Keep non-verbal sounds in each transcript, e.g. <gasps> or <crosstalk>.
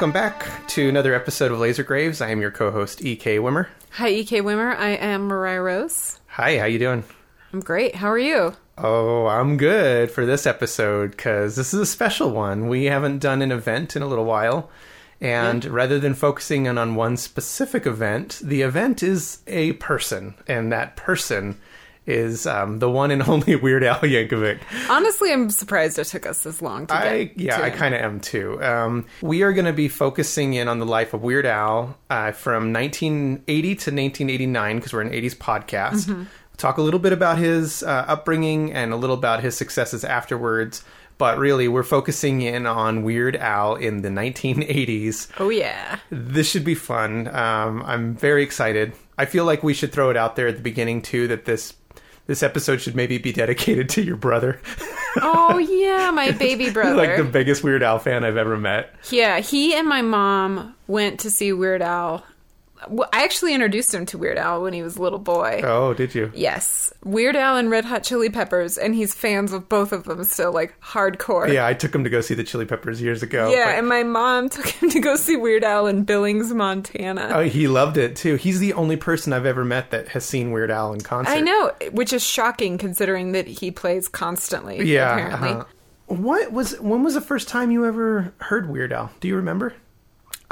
Welcome back to another episode of Laser Graves. I am your co-host E.K. Wimmer. Hi, EK Wimmer. I am Mariah Rose. Hi, how you doing? I'm great. How are you? Oh, I'm good for this episode because this is a special one. We haven't done an event in a little while. And rather than focusing in on one specific event, the event is a person. And that person is um, the one and <laughs> only Weird Al Yankovic. Honestly, I'm surprised it took us this long to get. I yeah, to I kind of am too. Um, we are going to be focusing in on the life of Weird Al uh, from 1980 to 1989 because we're an 80s podcast. Mm-hmm. We'll talk a little bit about his uh, upbringing and a little about his successes afterwards. But really, we're focusing in on Weird Al in the 1980s. Oh yeah. This should be fun. Um, I'm very excited. I feel like we should throw it out there at the beginning too that this this episode should maybe be dedicated to your brother. Oh <laughs> yeah, my baby brother. like the biggest Weird Al fan I've ever met. yeah, he and my mom went to see Weird Al. Well, I actually introduced him to Weird Al when he was a little boy. Oh, did you? Yes, Weird Al and Red Hot Chili Peppers, and he's fans of both of them still, like hardcore. Yeah, I took him to go see the Chili Peppers years ago. Yeah, but- and my mom <laughs> took him to go see Weird Al in Billings, Montana. oh, he loved it too. He's the only person I've ever met that has seen Weird Al in concert. I know, which is shocking considering that he plays constantly. Yeah. apparently. uh-huh. What was when was the first time you ever heard Weird Al? Do you remember?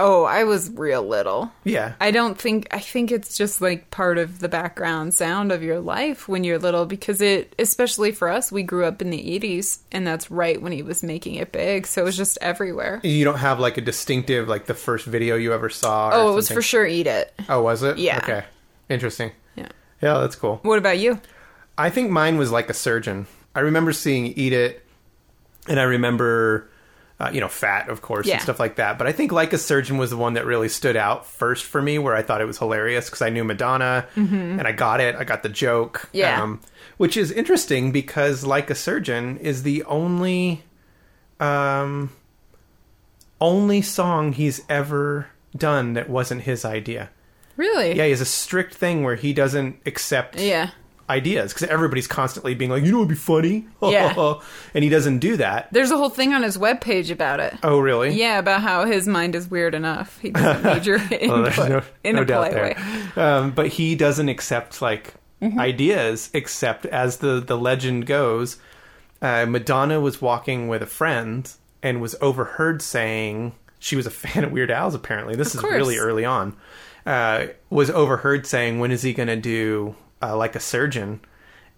Oh, I was real little. Yeah. I don't think I think it's just like part of the background sound of your life when you're little because it especially for us we grew up in the 80s and that's right when he was making it big so it was just everywhere. you don't have like a distinctive like the first video you ever saw. Or Oh, it was for sure eat it. Oh, was it? Yeah. Okay. Interesting. Yeah. Yeah, that's cool. What about you? I think mine was like a surgeon. I remember seeing Eat It, and I remember, uh, you know, Fat, of course, Yeah. and stuff like that. But I think Like a Surgeon was the one that really stood out first for me, where I thought it was hilarious because I knew Madonna, and I got it. I got the joke. Mm-hmm. Yeah. which is interesting because Like a Surgeon is the only, um, only song he's ever done that wasn't his idea. Really? Yeah, he has a strict thing where he doesn't accept Yeah. Ideas because everybody's constantly being like, you know, it'd be funny, Yeah. <laughs> and he doesn't do that. There's a whole thing on his webpage about it. Oh, really? Yeah, about how his mind is weird enough. He doesn't major in, Well, no, in no a doubt polite way. Um, but he doesn't accept like Mm-hmm. ideas, except as the the legend goes, uh, Madonna was walking with a friend and was overheard saying she was a fan of Weird Al's. Apparently, this is course. really early on. Uh, was overheard saying, "When is he going to do uh, like a surgeon?"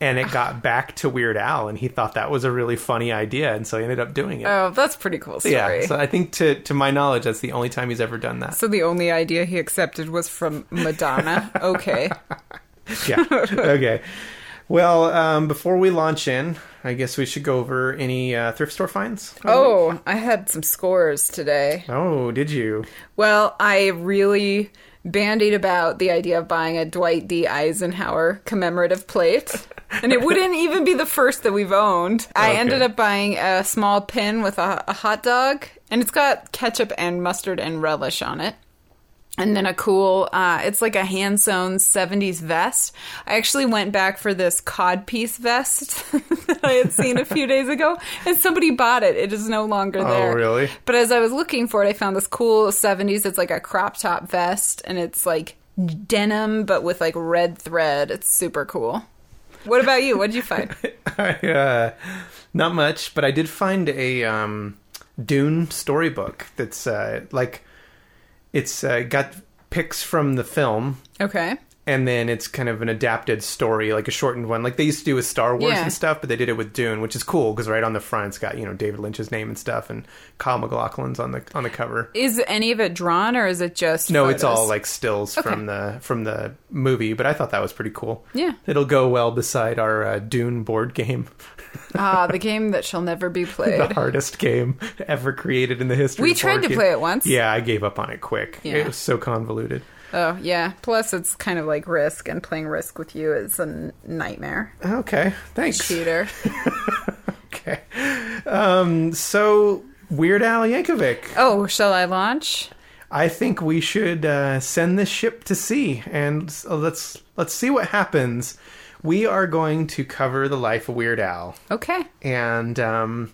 And it got <laughs> back to Weird Al, and he thought that was a really funny idea, and so he ended up doing it. Oh, that's pretty cool story. yeah, so I think to to my knowledge, that's the only time he's ever done that. So the only idea he accepted was from Madonna. <laughs> Okay. yeah. Okay. Well, um, before we launch in, I guess we should go over any uh, thrift store finds. Oh, I had some scores today. Oh, did you? Well, I really bandied about the idea of buying a Dwight D. Eisenhower commemorative plate. And it wouldn't <laughs> even be the first that we've owned. I Okay. ended up buying a small pin with a, a hot dog, and it's got ketchup and mustard and relish on it. And then a cool, uh, it's like a hand sewn 70s vest. I actually went back for this codpiece vest <laughs> that I had seen a few days ago, and somebody bought it. It is no longer there. Oh, really? But as I was looking for it, I found this cool 70s. It's like a crop top vest, and it's like denim, but with like red thread. It's super cool. What about you? What'd you find? <laughs> uh, not much, but I did find a um, Dune storybook that's uh, like it's uh, got pics from the film. Okay. And then it's kind of an adapted story, like a shortened one, like they used to do with Star Wars Yeah. and stuff. But they did it with Dune, which is cool because right on the front it's got you know David Lynch's name and stuff, and Kyle MacLachlan's on the on the cover. Is any of it drawn, or is it just No, it's all like stills Okay. from the from the movie, but I thought that was pretty cool. Yeah. it'll go well beside our uh, Dune board game, <laughs> ah the game that shall never be <laughs> played. the hardest game ever created in the history. Of the game. We tried to game. play it once. Yeah, I gave up on it quick. Yeah. It was so convoluted. Oh yeah. Plus, it's kind of like Risk, and playing Risk with you is a nightmare. Okay, thanks. Cheater. <laughs> Okay, um, so Weird Al Yankovic. oh, shall I launch? I think we should uh, send this ship to sea, and let's let's see what happens. We are going to cover the life of Weird Al. Okay. and um,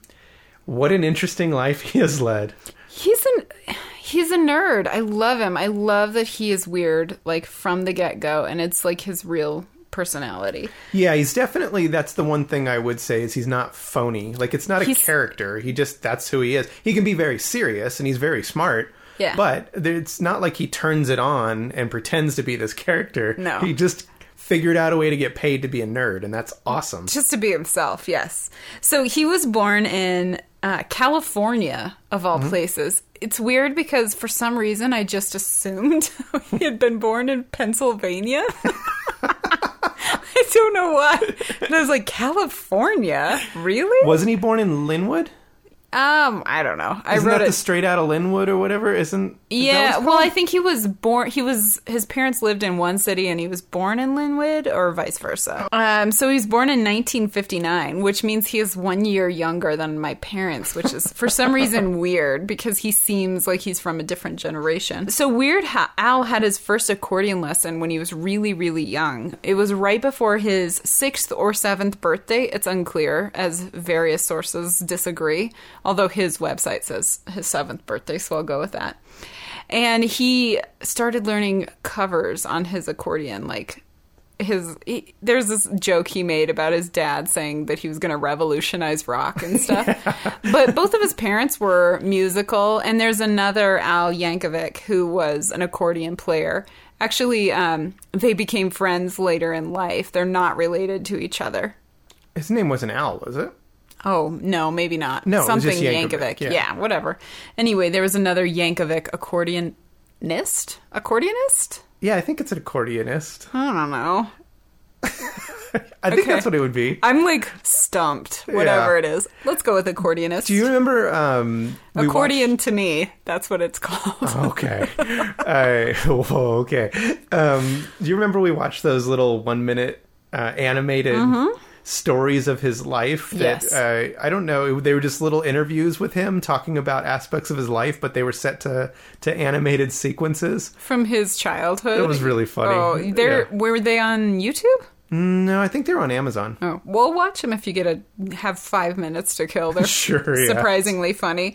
what an interesting life <laughs> he has led. He's an He's a nerd. I love him. I love that he is weird, like from the get go, and it's like his real personality. Yeah, he's definitely that's the one thing I would say is he's not phony. Like it's not a He's- character. He just that's who he is. He can be very serious and he's very smart. Yeah. But it's not like he turns it on and pretends to be this character. No. He just figured out a way to get paid to be a nerd and that's awesome. Just to be himself, yes. So he was born in uh, California, of all places. It's weird because for some reason I just assumed <laughs> he had been born in Pennsylvania. <laughs> I don't know why. And I was like, California? Really? Wasn't he born in Lynwood? Um, I don't know. I Isn't wrote that it. the straight out of Lynwood or whatever? Isn't is Yeah, it's well. I think he was born. He was his parents lived in one city, and he was born in Lynwood, or vice versa. Um, so he's born in 1959, which means he is one year younger than my parents, which is for some reason <laughs> weird because he seems like he's from a different generation. So Weird ha- Al had his first accordion lesson when he was really, really young. It was right before his sixth or seventh birthday. It's unclear, as various sources disagree. Although his website says his seventh birthday, so I'll go with that. And he started learning covers on his accordion, like his he, there's this joke he made about his dad saying that he was going to revolutionize rock and <laughs> stuff. But both of his parents were musical, and there's another Al Yankovic who was an accordion player. Actually, um, they became friends later in life. They're not related to each other. His name wasn't Al, was it? Oh no, maybe not. No, something Yankovic, Yankovic. yeah. Yeah. whatever. Anyway, there was another Yankovic accordionist. Accordionist? Yeah, I think it's an accordionist. I don't know. <laughs> I think Okay. that's what it would be. I'm like stumped. Whatever Yeah. it is. Let's go with accordionist. Do you remember um we watched- Accordion to me. That's what it's called. Okay. <laughs> I okay. Um, do you remember we watched those little one minute uh, animated stories of his life? That. Yes. uh, I don't know. They were just little interviews with him talking about aspects of his life, but they were set to to animated sequences. From his childhood. It was really funny. Oh, they're Yeah. were they on YouTube? No, I think they're on Amazon. Oh, we'll watch them if you get a have five minutes to kill. <laughs> They're Sure, yeah. surprisingly funny.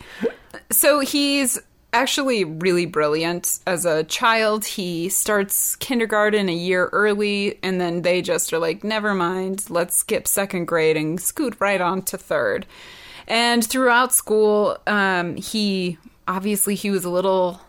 So he's actually really brilliant as a child. He starts kindergarten a year early, and then they just are like, never mind, let's skip second grade and scoot right on to third. And throughout school, um, he obviously he was a little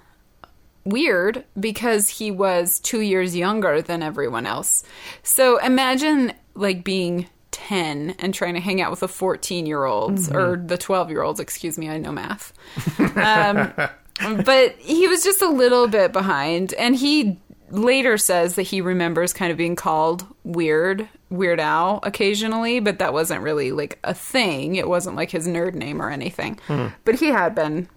weird because he was two years younger than everyone else. So imagine like being 10 and trying to hang out with the 14 year olds or the 12 year olds, excuse me, I know math. <laughs> Um, but he was just a little bit behind. And he later says that he remembers kind of being called weird weird al occasionally but that wasn't really like a thing. It wasn't like his nerd name or anything. But he had been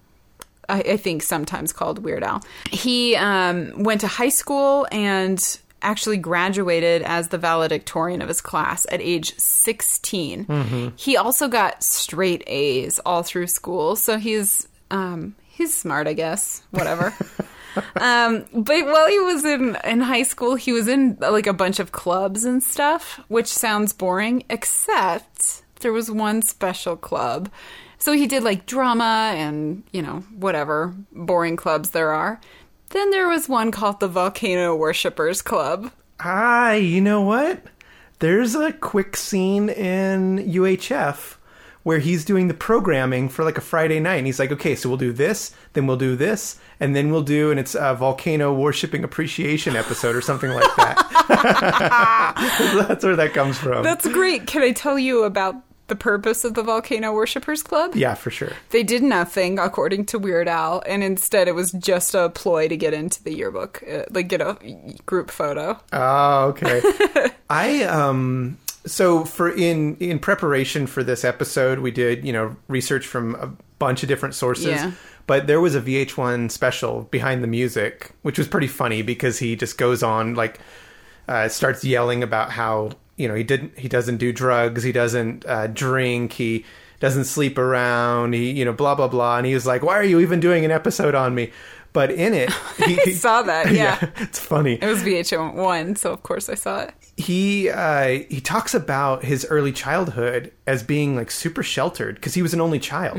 I, I think sometimes called Weird Al. He um, went to high school and actually graduated as the valedictorian of his class at age 16. He also got straight A's all through school, so he's um, he's smart, I guess. Whatever. <laughs> um, but while he was in in high school, he was in like a bunch of clubs and stuff, which sounds boring, except there was one special club. So he did like drama and, you know, whatever boring clubs there are. Then there was one called the Volcano Worshippers Club. Ah, you know what? There's a quick scene in UHF where he's doing the programming for like a Friday night, and he's like, "Okay, so we'll do this, then we'll do this, and then we'll do," and it's a volcano worshipping appreciation episode or something like that. <laughs> That's where that comes from. That's great. Can I tell you about the purpose of the Volcano Worshippers Club? yeah, for sure. They did nothing, according to Weird Al, and instead it was just a ploy to get into the yearbook, uh, like get a group photo. Oh, okay. <laughs> I um so for in in preparation for this episode, we did, you know, research from a bunch of different sources. Yeah. But there was a VH1 special behind the music, which was pretty funny because he just goes on like uh, starts yelling about how you know he didn't he doesn't do drugs, he doesn't uh, drink, he doesn't sleep around, he you know blah blah blah, and he was like, "Why are you even doing an episode on me?" But in it, <laughs> he, I saw that, <laughs> yeah. it's funny It was VH1, so of course I saw it. He uh, he talks about his early childhood as being like super sheltered because he was an only child,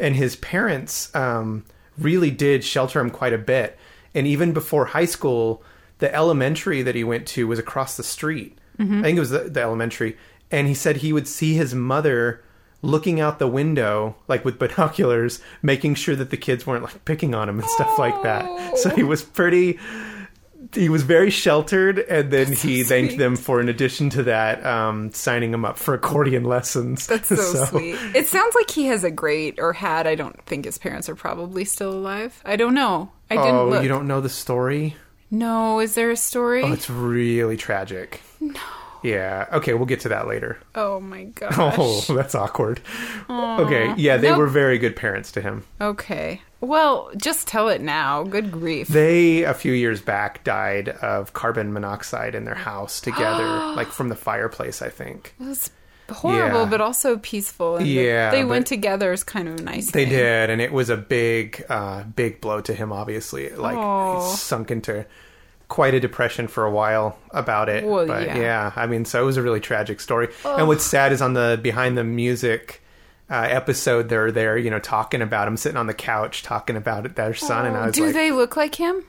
and his parents um, really did shelter him quite a bit. And even before high school, the elementary that he went to was across the street. I think it was the, the elementary. And he said he would see his mother looking out the window, like with <laughs> binoculars, making sure that the kids weren't like picking on him and stuff like that. So he was pretty. He was very sheltered, and then he thanked sweet. them for, in addition to that, um, signing him up for accordion lessons. That's <laughs> so, sweet. It sounds like he has a great or had. I don't think his parents are probably still alive. I don't know. I didn't Oh, look. you don't know the story? No, is there a story? Oh, it's really tragic. No. Yeah. Okay, we'll get to that later. Oh my <laughs> gosh. Oh, that's awkward. Okay. Yeah, they Nope. were very good parents to him. Okay. Well, just tell it now. Good grief. They a few years back died of carbon monoxide in their house together, <gasps> like from the fireplace, I think. it was horrible, Yeah. but also peaceful. And Yeah, they, they went together is kind of a nice. They thing. did, and it was a big, uh, big blow to him. Obviously, like sunk into quite a depression for a while about it. Well, but yeah. yeah. I mean, so it was a really tragic story. And what's sad is on the behind the music uh, episode, they're there, you know, talking about him, sitting on the couch, talking about it, their son, and I was Do like, they look like him?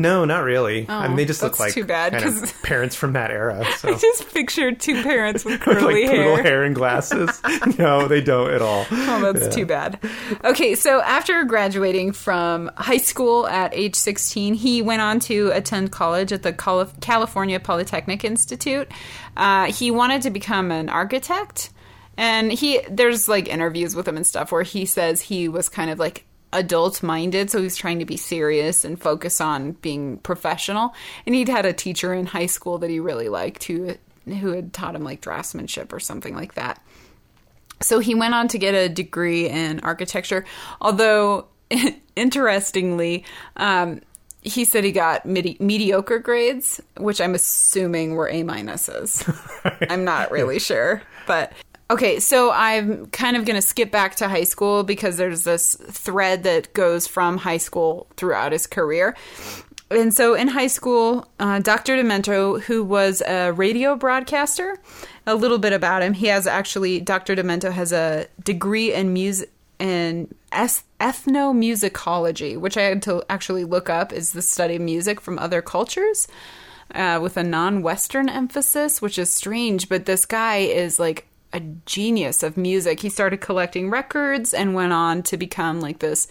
No, not really. I mean, they just look like too bad, kind of 'cause- <laughs> parents from that era. So. I just pictured two parents with <laughs> curly like hair. hair and glasses. <laughs> no, they don't at all. Oh, that's too bad. Okay, so after graduating from high school at age 16, he went on to attend college at the California Polytechnic Institute. Uh, he wanted to become an architect, and he there's like interviews with him and stuff where he says he was kind of like adult minded so he was trying to be serious and focus on being professional and he'd had a teacher in high school that he really liked who who had taught him like draftsmanship or something like that so he went on to get a degree in architecture, although <laughs> interestingly, um, he said he got midi- mediocre grades, which I'm assuming were A minuses. <laughs> I'm not really sure, but okay. So I'm kind of going to skip back to high school because there's this thread that goes from high school throughout his career. And so in high school, uh, Dr. Demento, who was a radio broadcaster, a little bit about him. He has actually, Dr. Demento has a degree in music es- ethnomusicology, which I had to actually look up, is the study of music from other cultures uh, with a non Western emphasis, which is strange. But this guy is like a genius of music. He started collecting records and went on to become like this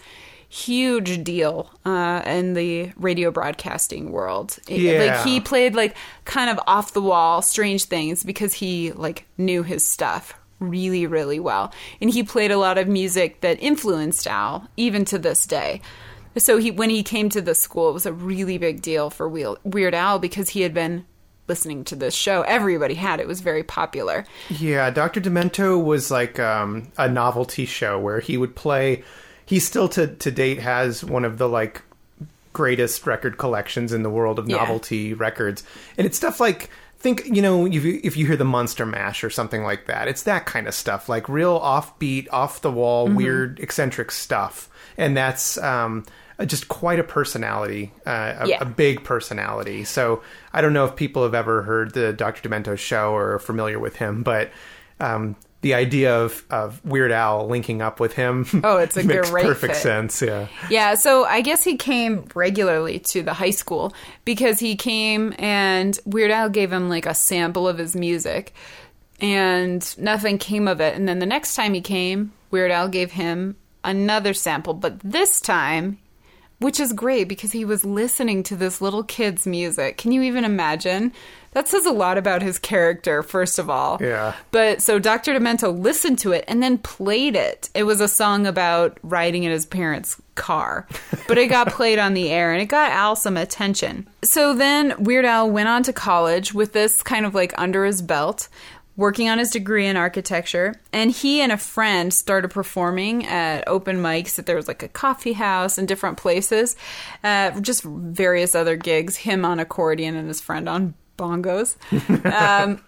huge deal uh, in the radio broadcasting world. Yeah. Like he played like kind of off the wall strange things because he like knew his stuff really really well and he played a lot of music that influenced Al even to this day. So he when he came to the school it was a really big deal for Weird Al because he had been listening to this show. Everybody had it. It was very popular. Yeah, Dr. Demento was like um, a novelty show where he would play. He still to to date has one of the like greatest record collections in the world of Yeah. novelty records, and it's stuff like think you know if you, if you hear the Monster Mash or something like that, it's that kind of stuff, like real offbeat, off the wall, Mm-hmm. weird, eccentric stuff, and that's. Um, just quite a personality, uh, a, Yeah. a big personality. So I don't know if people have ever heard the Dr. Demento show or are familiar with him, but um, the idea of, of Weird Al linking up with him <laughs> Oh, it's a <laughs> makes great perfect fit. sense. Yeah. Yeah, so I guess he came regularly to the high school because he came and Weird Al gave him like a sample of his music and nothing came of it. And then the next time he came, Weird Al gave him another sample, but this time, which is great because he was listening to this little kid's music. Can you even imagine? That says a lot about his character, first of all. Yeah. But so Dr. Demento listened to it and then played it. It was a song about riding in his parents' car, but it got played on the air and it got Al some attention. So then Weird Al went on to college with this kind of like under his belt, working on his degree in architecture. And he and a friend started performing at open mics that there was like a coffee house and different places, uh, just various other gigs. Him on accordion and his friend on bongos. <laughs> Um,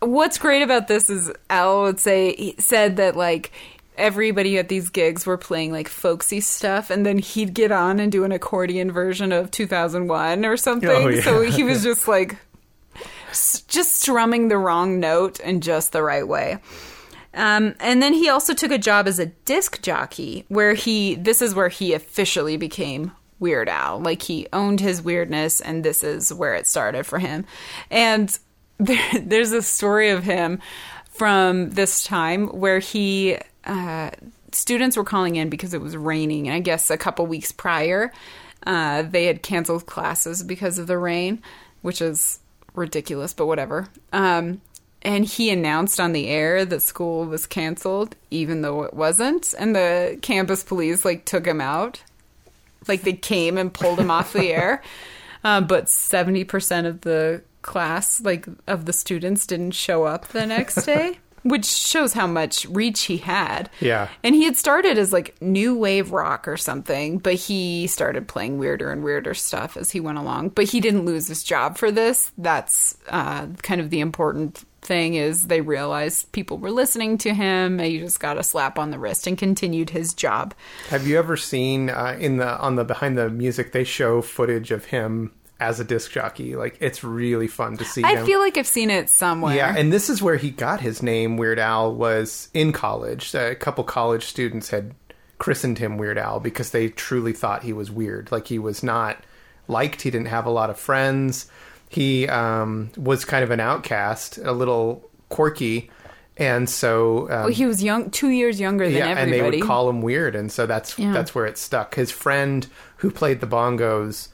what's great about this is Al would say he said that like everybody at these gigs were playing like folksy stuff and then he'd get on and do an accordion version of 2001 or something Oh, yeah. so he was just like just strumming the wrong note in just the right way Um, and then he also took a job as a disc jockey, where he this is where he officially became Weird Al. Like he owned his weirdness, and this is where it started for him. And <laughs> there, there's a story of him from this time where he uh, students were calling in because it was raining. And I guess a couple weeks prior, uh, they had canceled classes because of the rain, which is ridiculous, but whatever. Um, and he announced on the air that school was canceled, even though it wasn't. And the campus police like took him out, like they came and pulled him off the <laughs> air. Uh, but seventy percent of the class, like of the students, didn't show up the next day which shows how much reach he had. Yeah. And he had started as like new wave rock or something, but he started playing weirder and weirder stuff as he went along. But he didn't lose his job for this. That's uh, kind of the important thing is they realized people were listening to him. He just got a slap on the wrist and continued his job. Have you ever seen uh, in the on the behind the music they show footage of him as a disc jockey. Like it's really fun to see. I him. feel like I've seen it somewhere. Yeah, and this is where he got his name. Weird Al was in college. A couple college students had christened him Weird Al because they truly thought he was weird. Like he was not liked. He didn't have a lot of friends. He um, was kind of an outcast, a little quirky. And so um, well, he was young, two years younger than yeah, everybody. and they would call him weird, and so that's Yeah. that's where it stuck. His friend who played the bongos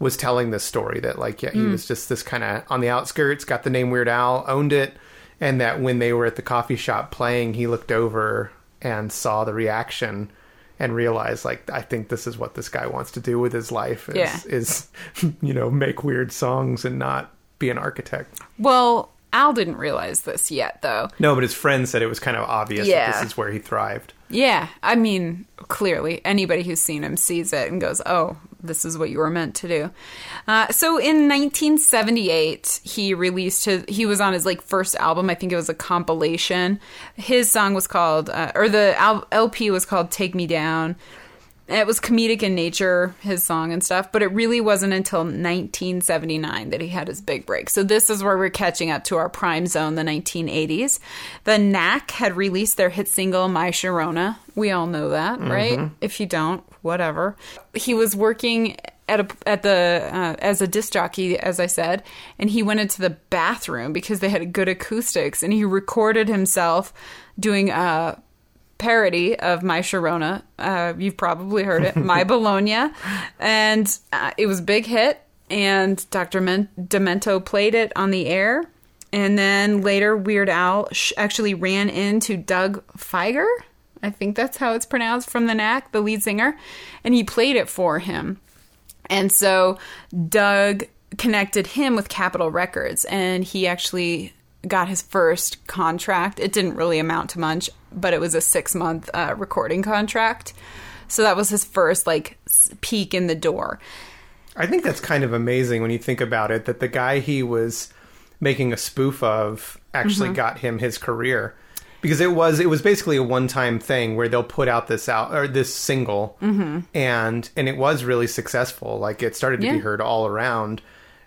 was telling this story that like yeah he Hmm. was just this kind of on the outskirts, got the name Weird Al, owned it, and that when they were at the coffee shop playing, he looked over and saw the reaction and realized like I think this is what this guy wants to do with his life is Yeah. is <laughs> you know make weird songs and not be an architect. well, Al didn't realize this yet, though. No, but his friend said it was kind of obvious Yeah. that this is where he thrived. Yeah, I mean, clearly, anybody who's seen him sees it and goes, "Oh, this is what you were meant to do." Uh, so, in 1978, he released his. He was on his like first album. I think it was a compilation. His song was called, uh, or the LP was called "Take Me Down." It was comedic in nature, his song and stuff, but it really wasn't until 1979 that he had his big break. So this is where we're catching up to our prime zone, the 1980s. The Knack had released their hit single "My Sharona." We all know that, right? If you don't, whatever. He was working at a at the uh, as a disc jockey, as I said, and he went into the bathroom because they had good acoustics, and he recorded himself doing a parody of My Sharona. Uh, you've probably heard it, My <laughs> Bologna, and uh, it was a big hit. And Dr. Men- Demento played it on the air, and then later Weird Al sh- actually ran into Doug Fieger. I think that's how it's pronounced from the Knack, the lead singer, and he played it for him. And so Doug connected him with Capitol Records, and he actually got his first contract. It didn't really amount to much, but it was a six month uh, recording contract. So that was his first like peek in the door. I think that's kind of amazing when you think about it that the guy he was making a spoof of actually Mm-hmm. got him his career because it was it was basically a one-time thing where they'll put out this out or this single and and it was really successful like it started to be Mm-hmm. Heard all around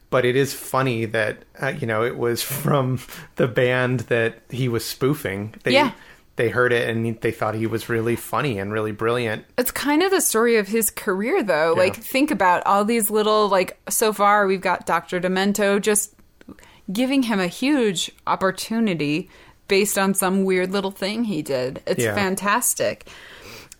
but it is funny that uh, you know it was from <laughs> the band that he was spoofing they Yeah. They heard it and they thought he was really funny and really brilliant It's kind of the story of his career, though. Like, think about all these little, like, so far we've got Dr. Demento just giving him a huge opportunity based on some weird little thing he did. It's Yeah. fantastic.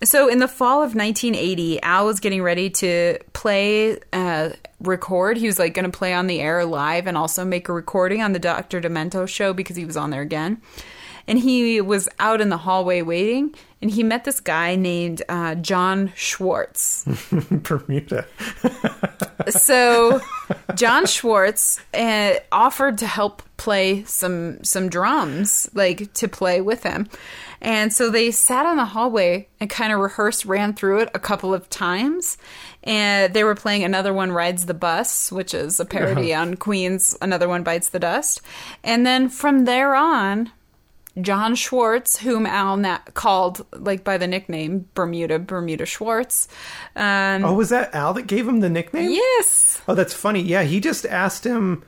So, in the fall of 1980, Al was getting ready to play, uh, record. He was like going to play on the air live and also make a recording on the Dr. Demento show because he was on there again. And he was out in the hallway waiting, and he met this guy named uh, Jon Schwartz. <laughs> bermuda <laughs> so Jon Schwartz uh, offered to help play some some drums, like to play with him. And so they sat in the hallway and kind of rehearsed, ran through it a couple of times. And they were playing Another One Rides the Bus, which is a parody on Queen's Another One Bites the Dust. And then from there on, Jon Schwartz, whom Al na- called like by the nickname Bermuda Bermuda Schwartz. Um, oh was that al that gave him the nickname yes, Oh, that's funny. Yeah, he just asked him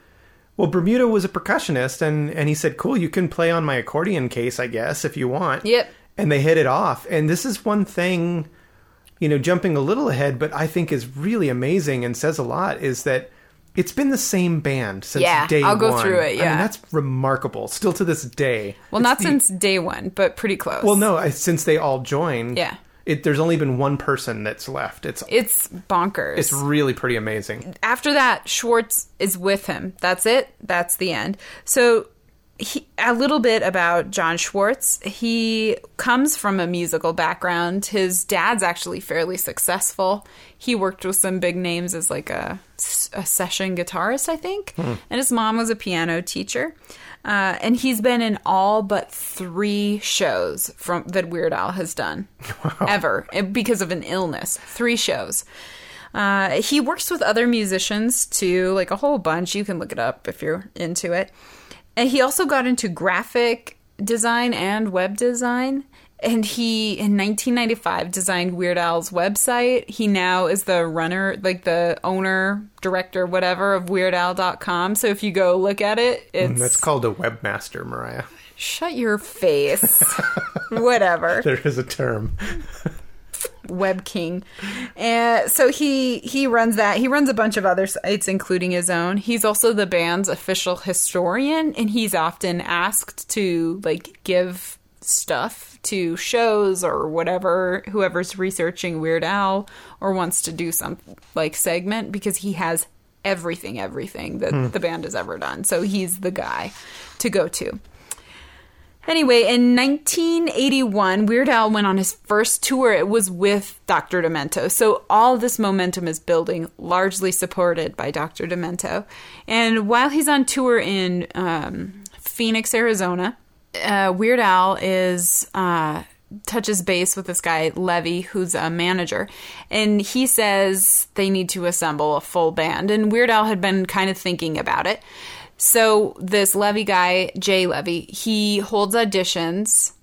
well, Bermuda was a percussionist, and and he said, "Cool, you can play on my accordion case, I guess, if you want." Yep. And they hit it off. And this is one thing, you know, jumping a little ahead, but I think is really amazing and says a lot is that it's been the same band since Yeah, day I'll go one. through it, I mean, yeah. that's remarkable. Still to this day. Well, not the- since day one, but pretty close. Well, no, I, since they all joined. Yeah. It, there's only been one person that's left. It's It's bonkers. it's really pretty amazing. after that, Schwartz is with him. That's it. That's the end. So, he, a little bit about Jon Schwartz. He comes from a musical background. His dad's actually fairly successful. He worked with some big names as like a, a session guitarist, I think. And his mom was a piano teacher. Uh, and he's been in all but three shows from that Weird Al has done <laughs> ever eh, because of an illness. Three shows. Uh, he works with other musicians too, like a whole bunch. You can look it up if you're into it. And he also got into graphic design and web design. And he, in 1995, designed Weird Al's website. He now is the runner, like the owner, director, whatever, of WeirdAl.com. So if you go look at it, mm, it's. And that's called a webmaster, Mariah. Shut your face. <laughs> whatever. There is a term. Web King. And so he he runs that. He runs a bunch of other sites including his own. He's also the band's official historian and he's often asked to like give stuff to shows or whatever whoever's researching Weird Al or wants to do some like segment because he has everything everything that the band has ever done. So he's the guy to go to. Anyway, in 1981, Weird Al went on his first tour. It was with Dr. Demento. So all this momentum is building, largely supported by Dr. Demento. And while he's on tour in um, Phoenix, Arizona, uh, Weird Al is uh, touches base with this guy Levy, who's a manager, and he says they need to assemble a full band. And Weird Al had been kind of thinking about it. So this Levy guy, Jay Levy, he holds auditions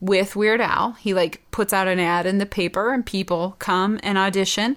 with Weird Al. He like puts out an ad in the paper and people come and audition.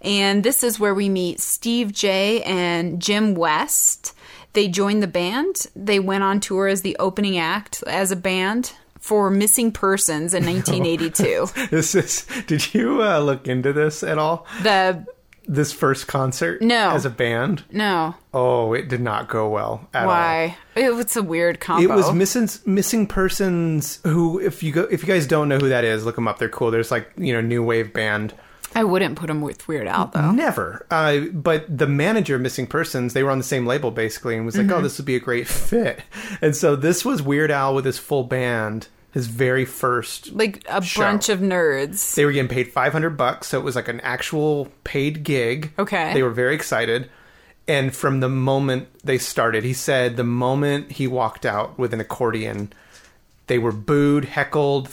And this is where we meet Steve Jay and Jim West. They joined the band. They went on tour as the opening act as a band for Missing Persons in <laughs> 1982. <laughs> This is. Did you uh, look into this at all? the This first concert, No. as a band. no, Oh, it did not go well at all. why? It was a weird combo. It was missing missing persons who, if you go, if you guys don't know who that is, look them up. They're cool. There's like you know new wave band. I wouldn't put him with Weird Al though. Never. Uh, but the manager, of Missing Persons, they were on the same label basically, and was like, "Oh, this would be a great <laughs> fit." And so this was Weird Al with his full band, his very first. Like a Show. bunch of nerds. They were getting paid five hundred bucks, so it was like an actual paid gig. Okay. They were very excited. And from the moment they started, he said the moment he walked out with an accordion, they were booed, heckled,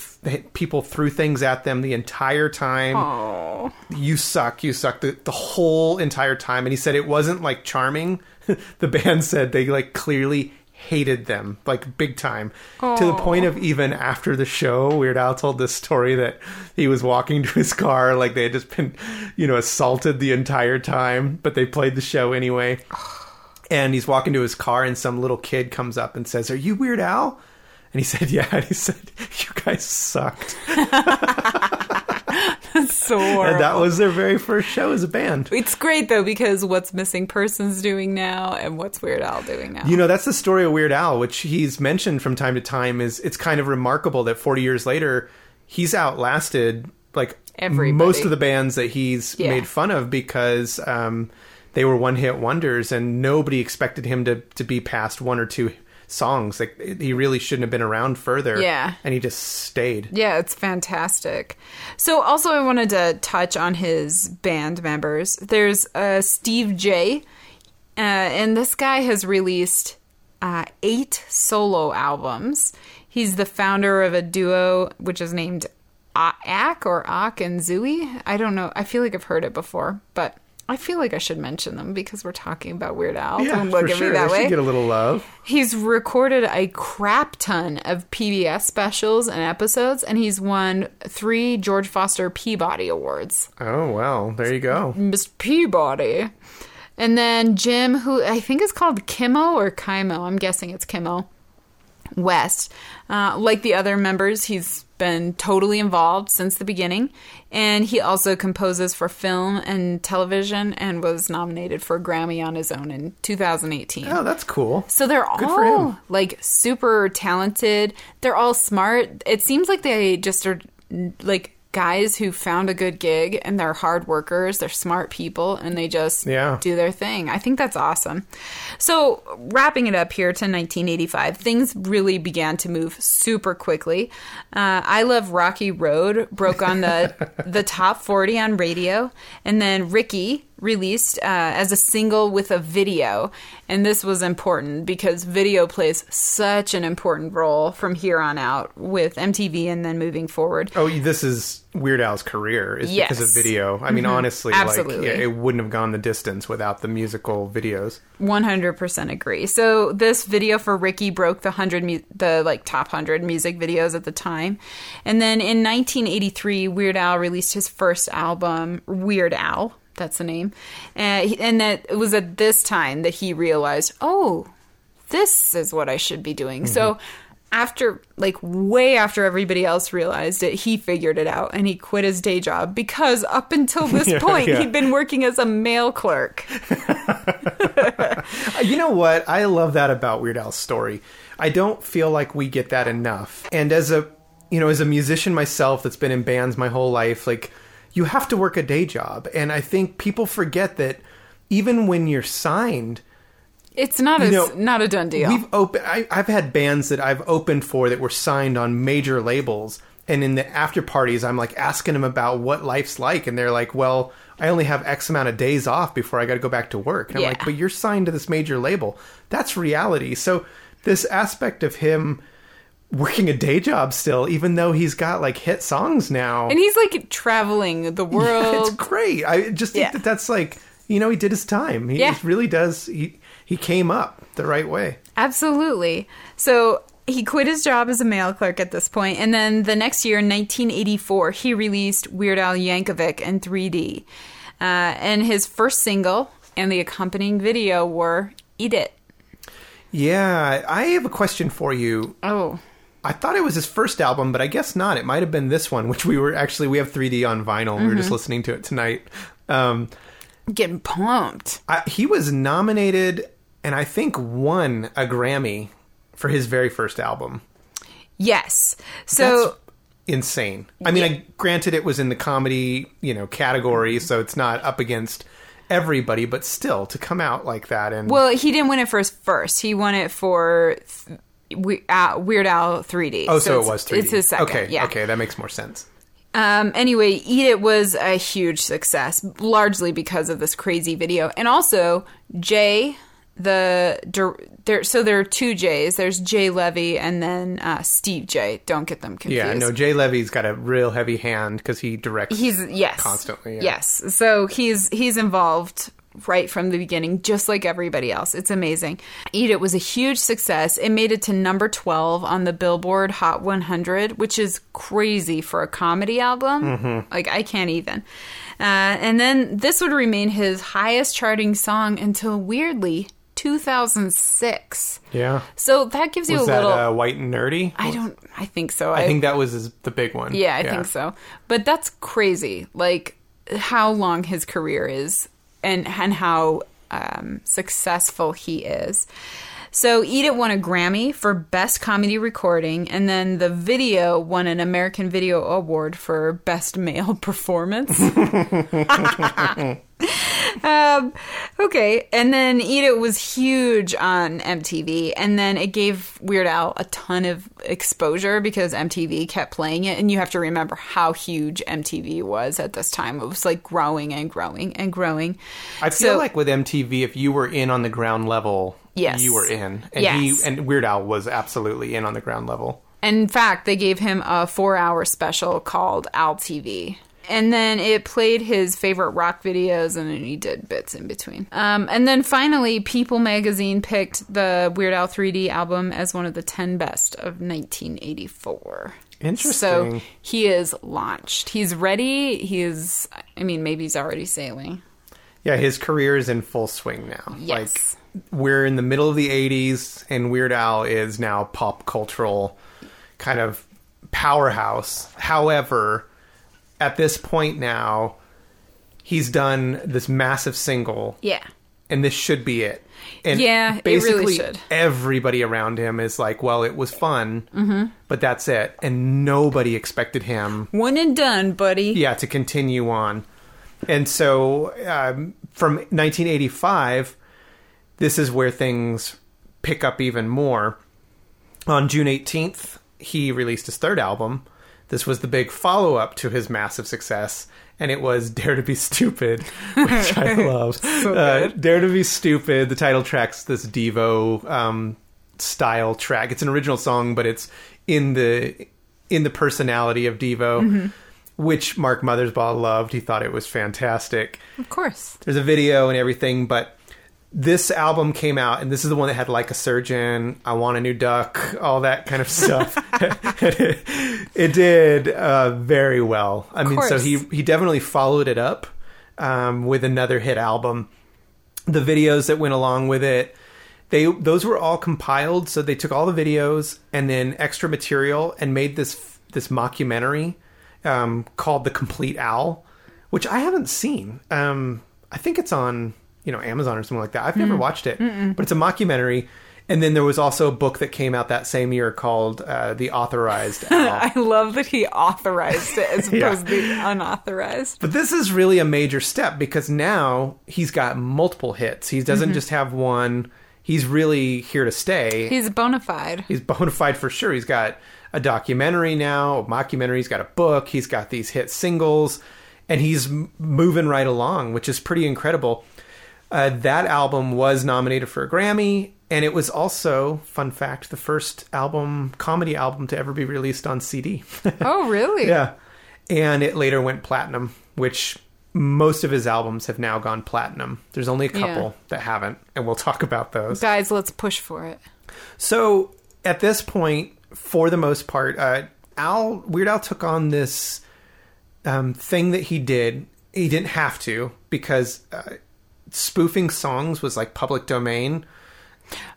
people threw things at them the entire time. Oh. You suck, you suck the, the whole entire time. And he said it wasn't like charming. <laughs> the band said they like clearly hated them like big time to the point of even after the show weird al told this story that he was walking to his car like they had just been you know assaulted the entire time but they played the show anyway <sighs> and he's walking to his car and some little kid comes up and says are you weird al and he said yeah <laughs> and he said you guys sucked <laughs> <laughs> That's so and that was their very first show as a band It's great though because what's missing persons doing now and what's Weird Al doing now. You know, that's the story of Weird Al, which he's mentioned from time to time. Is it's kind of remarkable that 40 years later, he's outlasted like Everybody. most of the bands that he's Yeah. made fun of because um, they were one hit wonders, and nobody expected him to to be past one or two songs. Like he really shouldn't have been around further. Yeah. and he just stayed. Yeah, it's fantastic. So, also, I wanted to touch on his band members. There's uh, Steve Jay, uh, and this guy has released uh, eight solo albums. He's the founder of a duo which is named Ak or Ak and Zooey. I don't know. I feel like I've heard it before, but I feel like I should mention them because we're talking about Weird Al. Yeah, look for at sure. me that they way. should get a little love. He's recorded a crap ton of PBS specials and episodes, and he's won three George Foster Peabody Awards. Oh well, there you go. Mr. Peabody. And then Jim, who I think is called Kimo or Kimo, I'm guessing it's Kimo West. Uh, like the other members, he's been totally involved since the beginning. And he also composes for film and television and was nominated for a Grammy on his own in 2018. Oh, that's cool. So they're Good all like super talented. They're all smart. It seems like they just are like guys who found a good gig and they're hard workers. They're smart people and they just Yeah. do their thing. I think that's awesome. So, wrapping it up here to 1985, things really began to move super quickly. Uh, I Love Rocky Road broke on the <laughs> the top 40 on radio, and then Ricky released uh, as a single with a video. And this was important because video plays such an important role from here on out with MTV and then moving forward. Oh, this is Weird Al's career is because of video. I mean, honestly, Absolutely. like yeah, it wouldn't have gone the distance without the musical videos. 100% agree. So this video for Ricky broke the 100 mu- the like top 100 music videos at the time. And then in 1983 Weird Al released his first album Weird Al, that's the name. And he- and that it was at this time that he realized, "Oh, this is what I should be doing." So after like way after everybody else realized it, he figured it out and he quit his day job because up until <laughs> this Yeah, point yeah. he'd been working as a mail clerk. Uh, <laughs> <laughs> You know what? I love that about Weird Al's story. I don't feel like we get that enough. And as a, you know, as a musician myself that's been in bands my whole life, like you have to work a day job. And I think people forget that even when you're signed, It's not a know, not a done deal. We've opened. I, I've had bands that I've opened for that were signed on major labels, and in the after parties, I'm like asking them about what life's like, and they're like, "Well, I only have X amount of days off before I got to go back to work." And I'm like, "But you're signed to this major label. That's reality." So this aspect of him working a day job still, even though he's got like hit songs now, and he's like traveling the <laughs> world. it's great. I just think Yeah. that that's like you know he did his time. He Yeah. just really does. He he came up the right way. Absolutely. So he quit his job as a mail clerk at this point, and then the next year, in 1984, he released Weird Al Yankovic in 3D, uh, and his first single and the accompanying video were "Eat It." Yeah, I have a question for you. Oh, I thought it was his first album, but I guess not. It might have been this one, which we were actually we have 3D on vinyl. and We were just listening to it tonight. Um, getting pumped. I, he was nominated and I think won a Grammy for his very first album. Yes. So That's insane. I mean, I granted it was in the comedy, you know, category, so it's not up against everybody, but still to come out like that and Well, he didn't win it first. First, he won it for th- we- uh, Weird Al 3D. oh, so, it was 3D. It's his second. Okay, yeah. okay, that makes more sense. Um, anyway, Eat It was a huge success, largely because of this crazy video, and also Jay, the there. So there are two Jays. There's Jay Levy and then uh, Steve Jay. Don't get them confused. Yeah, no, Jay Levy's got a real heavy hand because he directs. He's yes, Constantly, yeah. Yes, so he's he's involved right from the beginning, just like everybody else. It's amazing. Eat It was a huge success. It made it to number twelve on the Billboard Hot 100, which is crazy for a comedy album. Mm-hmm. Like I can't even. Uh, and then this would remain his highest charting song until weirdly 2006. yeah. So that gives you Was a that little. uh, White and Nerdy? I don't. I think so. I think that was his, the big one. Yeah, I think so. But that's crazy. Like how long his career is and and how um, successful he is. So Eat It won a Grammy for Best Comedy Recording, and then the video won an American Video Award for Best Male <laughs> Performance. <laughs> <laughs> um, okay, and then Eat It was huge on MTV, and then it gave Weird Al a ton of exposure because MTV kept playing it, and you have to remember how huge MTV was at this time. It was like growing and growing and growing. I feel So- like with MTV, if you were in on the ground level, Yes. you were in, and Yes. he and Weird Al was absolutely in on the ground level. In fact, they gave him a four hour special called Al TV. And then it played his favorite rock videos, and then he did bits in between. Um, and then finally, People magazine picked the Weird Al 3D album as one of the 10 best of 1984. Interesting. So he is launched. He's ready. He is, I mean, maybe he's already sailing. Yeah, his career is in full swing now. Yes. Like we're in the middle of the 80s and Weird Al is now pop cultural kind of powerhouse. However, at this point now, he's done this massive single Yeah. and this should be it. And Yeah, it basically really should. everybody around him is like, well, it was fun, mm-hmm. but that's it. And nobody expected him One and done, buddy. yeah to continue on and so um, from 1985 this is where things pick up even more on june 18th he released his third album this was the big follow-up to his massive success and it was dare to be stupid which i <laughs> love uh, dare to be stupid the title track's this devo um, style track it's an original song but it's in the in the personality of devo which Mark Mothersbaugh loved. He thought it was fantastic. Of course. There's a video and everything, but this album came out, and this is the one that had like a surgeon, I want a new duck, all that kind of stuff. <laughs> <laughs> it, did uh, very well. I mean, so he he definitely followed it up um, with another hit album. The videos that went along with it, they those were all compiled. So they took all the videos and then extra material and made this this mockumentary um, called The Compleat Al, which I haven't seen. Um, I think it's on you know Amazon or something like that. I've never watched it, but it's a mockumentary. And then there was also a book that came out that same year called uh, The Authorized. <laughs> I love that he authorized it as <laughs> Yeah. opposed to the unauthorized. But this is really a major step because now he's got multiple hits. He doesn't just have one. He's really here to stay. He's bona fide. He's bona fide for sure. He's got a documentary now, a mockumentary. He's got a book. He's got these hit singles, and he's m- moving right along, which is pretty incredible. Uh, that album was nominated for a Grammy, and it was also, fun fact, the first album, comedy album to ever be released on CD. <laughs> Oh, really? yeah. And it later went platinum, which most of his albums have now gone platinum. There's only a couple Yeah. that haven't, and we'll talk about those. Guys, let's push for it. So at this point, for the most part, uh, Al Weird Al took on this um, thing that he did. He didn't have to because uh, spoofing songs was like public domain.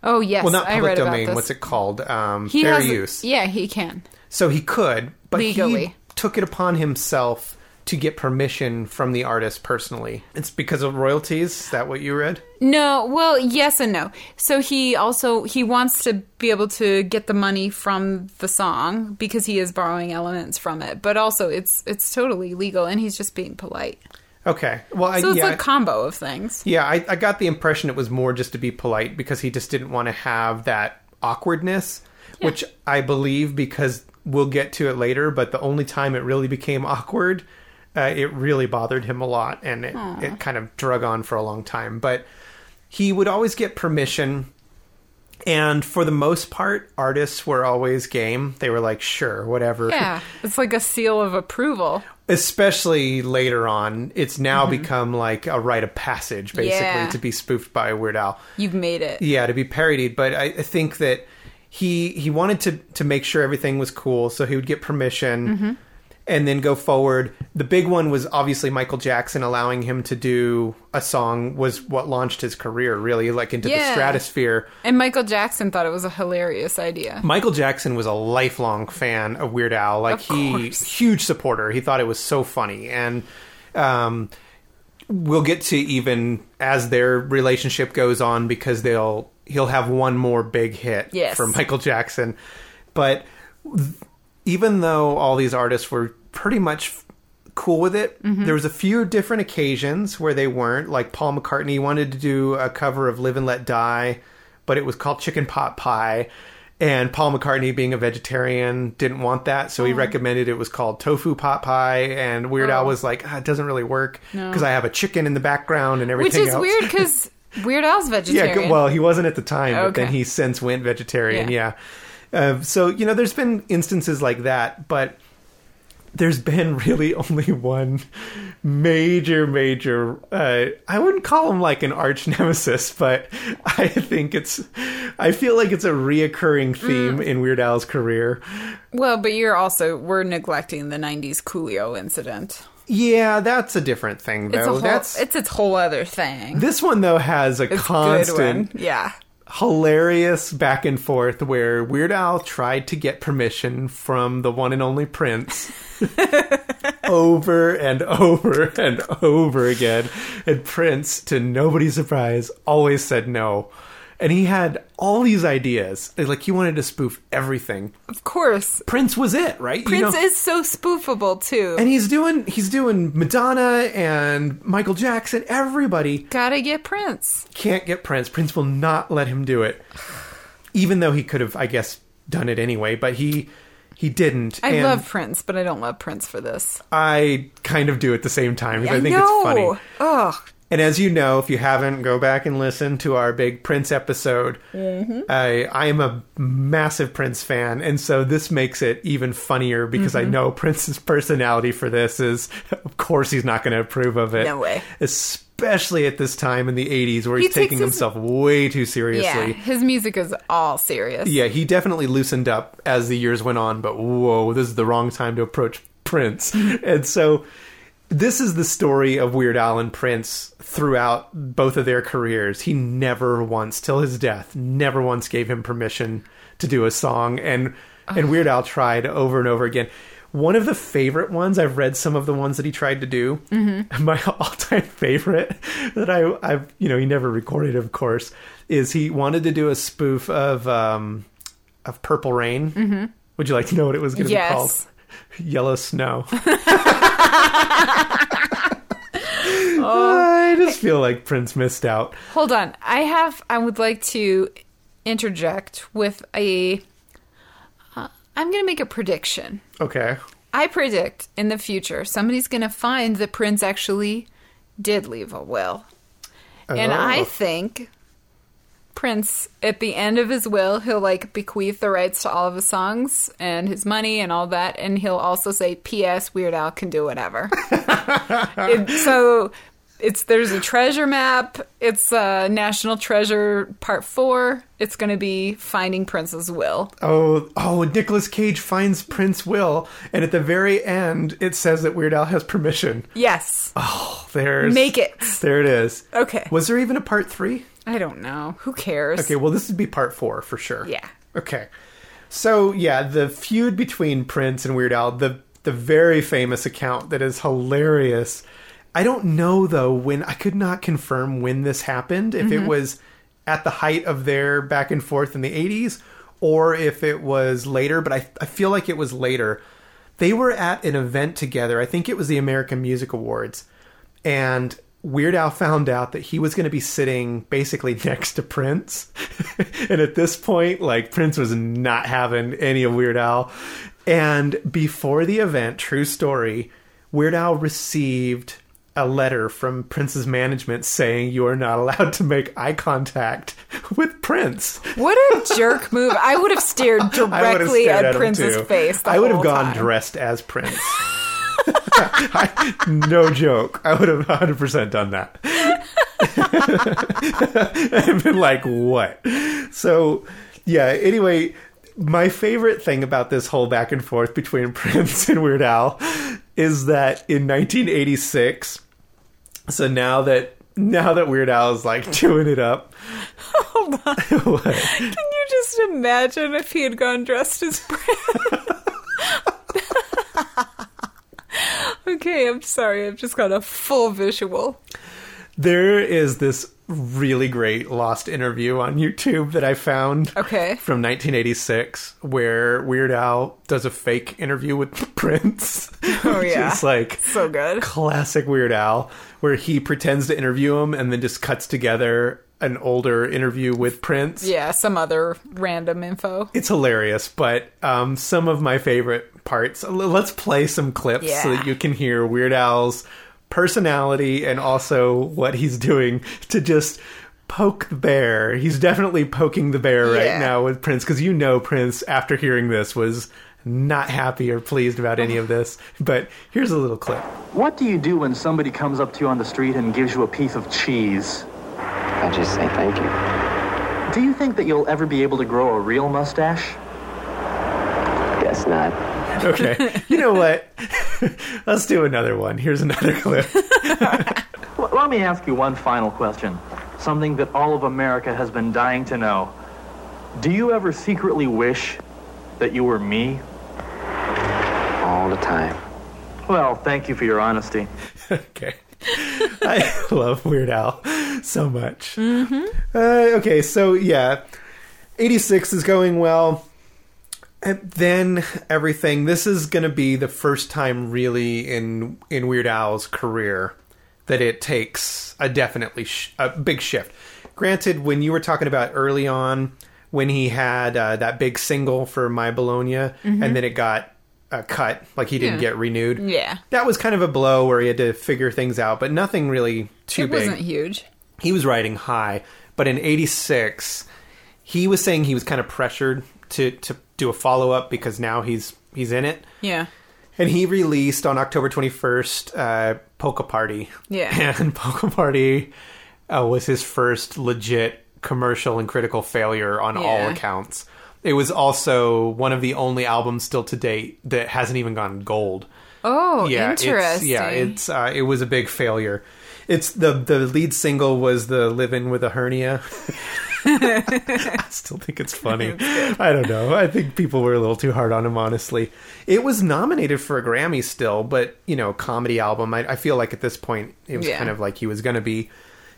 Oh, yes. Well, not public domain. What's it called? Um, He fair has, use. Yeah, he can. So he could, but he took it upon himself to get permission from the artist personally. It's because of royalties. Is that what you read? No, well, yes and no. So he also he wants to be able to get the money from the song because he is borrowing elements from it. But also it's it's totally legal and he's just being polite. Okay. Well, I, So it's yeah, a combo of things. Yeah, I, I got the impression it was more just to be polite because he just didn't want to have that awkwardness, which I believe because we'll get to it later. But the only time it really became <laughs> awkward, uh, it really bothered him a lot, and it, it kind of drug on for a long time. But he would always get permission. And for the most part, artists were always game. They were like, sure, whatever. Yeah. It's like a seal of approval. especially later on, it's now mm-hmm. become like a rite of passage, basically, Yeah. to be spoofed by Weird Al. You've made it. Yeah, to be parodied. But I, I think that he he wanted to to make sure everything was cool, so he would get permission. Mm-hmm. And then go forward. The big one was obviously Michael Jackson allowing him to do a song was what launched his career really like into the stratosphere. And Michael Jackson thought it was a hilarious idea. Michael Jackson was a lifelong fan of Weird Al. Like Of he, course. huge supporter. He thought it was so funny, and um, we'll get to even as their relationship goes on because they'll he'll have one more big hit Yes. for Michael Jackson. But even though all these artists were pretty much cool with it, Mm-hmm. there was a few different occasions where they weren't. Like Paul McCartney wanted to do a cover of "Live and Let Die," but it was called "Chicken Pot Pie." And Paul McCartney, being a vegetarian, didn't want that, so he recommended it was called tofu pot pie. And Weird Al Oh. was like, ah, "It doesn't really work No. because I have a chicken in the background and everything." Which is else. weird because <laughs> Weird Al's Yeah, vegetarian. good- well, he wasn't at the time, but then he since went vegetarian. Yeah. Yeah. Uh, so, you know, there's been instances like that, but there's been really only one major, major. Uh, I wouldn't call him like an arch nemesis, but <laughs> I think it's. I feel like it's a reoccurring theme in Weird Al's career. Well, but you're also we're neglecting the '90s Coolio incident. Yeah, that's a different thing, though. It's a whole, that's it's its whole other thing. this one though has a It's constant. Yeah. Hilarious back and forth where Weird Al tried to get permission from the one and only Prince <laughs> over and over and over again. And Prince, to nobody's surprise, always said no. And he had all these ideas. Like he wanted to spoof everything. Of course. Prince was it, right? You Prince know- is so spoofable too. and he's doing he's doing Madonna and Michael Jackson, everybody Gotta get Prince. can't get Prince. Prince will not let him do it, even though he could have, I guess, done it anyway. But he he didn't. I and love Prince, but I don't love Prince for this. I kind of do at the same time because I, I think know. it's funny. Oh, And as you know, if you haven't, go back and listen to our big Prince episode. Mm-hmm. I I am a massive Prince fan, and so this makes it even funnier because Mm-hmm. I know <laughs> Prince's personality for this is, of course, he's not going to approve of it. No way. Especially at this time in the '80s, where He he's taking his- himself way too yeah. seriously. His music is all serious. Yeah, he definitely loosened up as the years went on, but whoa, this is the wrong time to approach Prince. and so this is the story of Weird Al and Prince throughout both of their careers. He never once, till his death, never once gave him permission to do a song and and Weird Al tried over and over again. One of the favorite ones, I've read some of the ones that he tried to do. Mm-hmm. <laughs> My all-time favorite that I, I've, you know, he never recorded, of course, is he wanted to do a spoof of um, of Purple Rain. Mm-hmm. Would you like to know what it was going to be called? <laughs> Yellow Snow. <laughs> I just feel like Prince missed out. Hold on. I have. I would like to interject with a. Uh, I'm going to make a prediction. Okay. I predict in the future somebody's going to find that Prince actually did leave a will. And Oh. I think Prince, at the end of his will, he'll like bequeath the rights to all of his songs and his money and all that. And he'll also say, P.S. Weird Al can do whatever. <laughs> It- so it's there's a treasure map. It's uh, National Treasure Part 4. It's going to be Finding Prince's Will. Oh, oh! Nicolas Cage finds Prince Will, and at the very end, it says that Weird Al has permission. Yes. Oh, there's Make it. There it is. Okay. Was there even a part three? I don't know. Who cares? Okay, well, this would be part four for sure. Yeah. Okay. So yeah, the feud between Prince and Weird Al, the the very famous account that is hilarious. I don't know though when I could not confirm when this happened, if Mm-hmm. it was at the height of their back and forth in the 80s or if it was later, but I I feel like it was later. They were at an event together. I think it was the American Music Awards. And Weird Al found out that he was going to be sitting basically <laughs> next to Prince. <laughs> and at this point, like Prince was not having any of Weird Al. And before the event, true story, Weird Al received a letter from Prince's management saying you are not allowed to make eye contact with Prince. What a jerk move. I would have stared <laughs> would have directly stared at, him, Prince's face. I would have gone time. dressed as Prince. <laughs> I, no joke. I would have 100% done that. <laughs> I've been like, what? So, yeah, anyway, my favorite thing about this whole back and forth between <laughs> Prince and Weird Al is that in 1986, so now that now that Weird Al is like chewing it up. Hold on. Can you just imagine if he had gone dressed as Prince? Okay, I'm sorry. I've just got a full visual. There is this really great lost interview on YouTube that I found Okay. from 1986 where Weird Al does a fake interview with <laughs> Prince. Oh, yeah. it's like So good. classic Weird Al where he pretends to interview him and then just cuts together an older interview with Prince. Yeah, some other random info. It's hilarious, but um, some of my favorite parts. Let's play some clips so that you can hear Weird Al's personality and also what he's doing to just poke the bear. He's definitely poking the bear right now with Prince because you know Prince, after hearing this, was not happy or pleased about any of this. But here's a little clip. What do you do when somebody comes up to you on the street and gives you a piece of cheese? I just say thank you. Do you think that you'll ever be able to grow a real mustache? Guess not. <laughs> Okay. you know what? <laughs> Let's do another one. Here's another <laughs> clip. L- let me ask you one final question. Something that all of America has been dying to know. Do you ever secretly wish that you were me? All the time. Well, thank you for your honesty. okay. I love Weird Al so much. Mm-hmm. Uh, okay, so yeah, 86 is going well. And then everything. This is going to be the first time, really, in in Weird Al's career that it takes a definitely sh- a big shift. Granted, when you were talking about early on, when he had uh, that big single for My Bologna, and then it got uh, cut, like he didn't Mm-hmm. Yeah. get renewed. Yeah. That was kind of a blow where he had to figure things out, but nothing really too it big. wasn't huge. He was riding high, but in '86, he was saying he was kind of pressured to to do a follow up because now he's he's in it, Yeah. and he released on October 21st, uh, Polka Party. Yeah. <laughs> and Polka Party uh, was his first legit commercial and critical failure on all accounts. It was also one of the only albums still to date that hasn't even gone gold Oh, yeah, It's, interesting. yeah, it's uh, it was a big failure. It's the the lead single was the "Living with a Hernia." <laughs> I still think it's funny. I don't know. I think people were a little too hard on him. Honestly, it was nominated for a Grammy still, but you know, comedy album. I, I feel like at this point it was Yeah. kind of like he was going to be,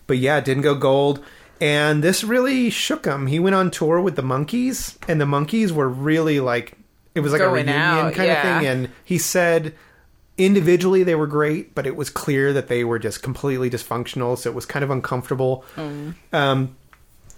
but yeah, it didn't go gold. And this really shook him. He went on tour with the Monkees, and the Monkees were really like it was like a reunion out, kind yeah. of thing. And he said individually they were great, but it was clear that they were just completely dysfunctional. So it was kind of uncomfortable. Um,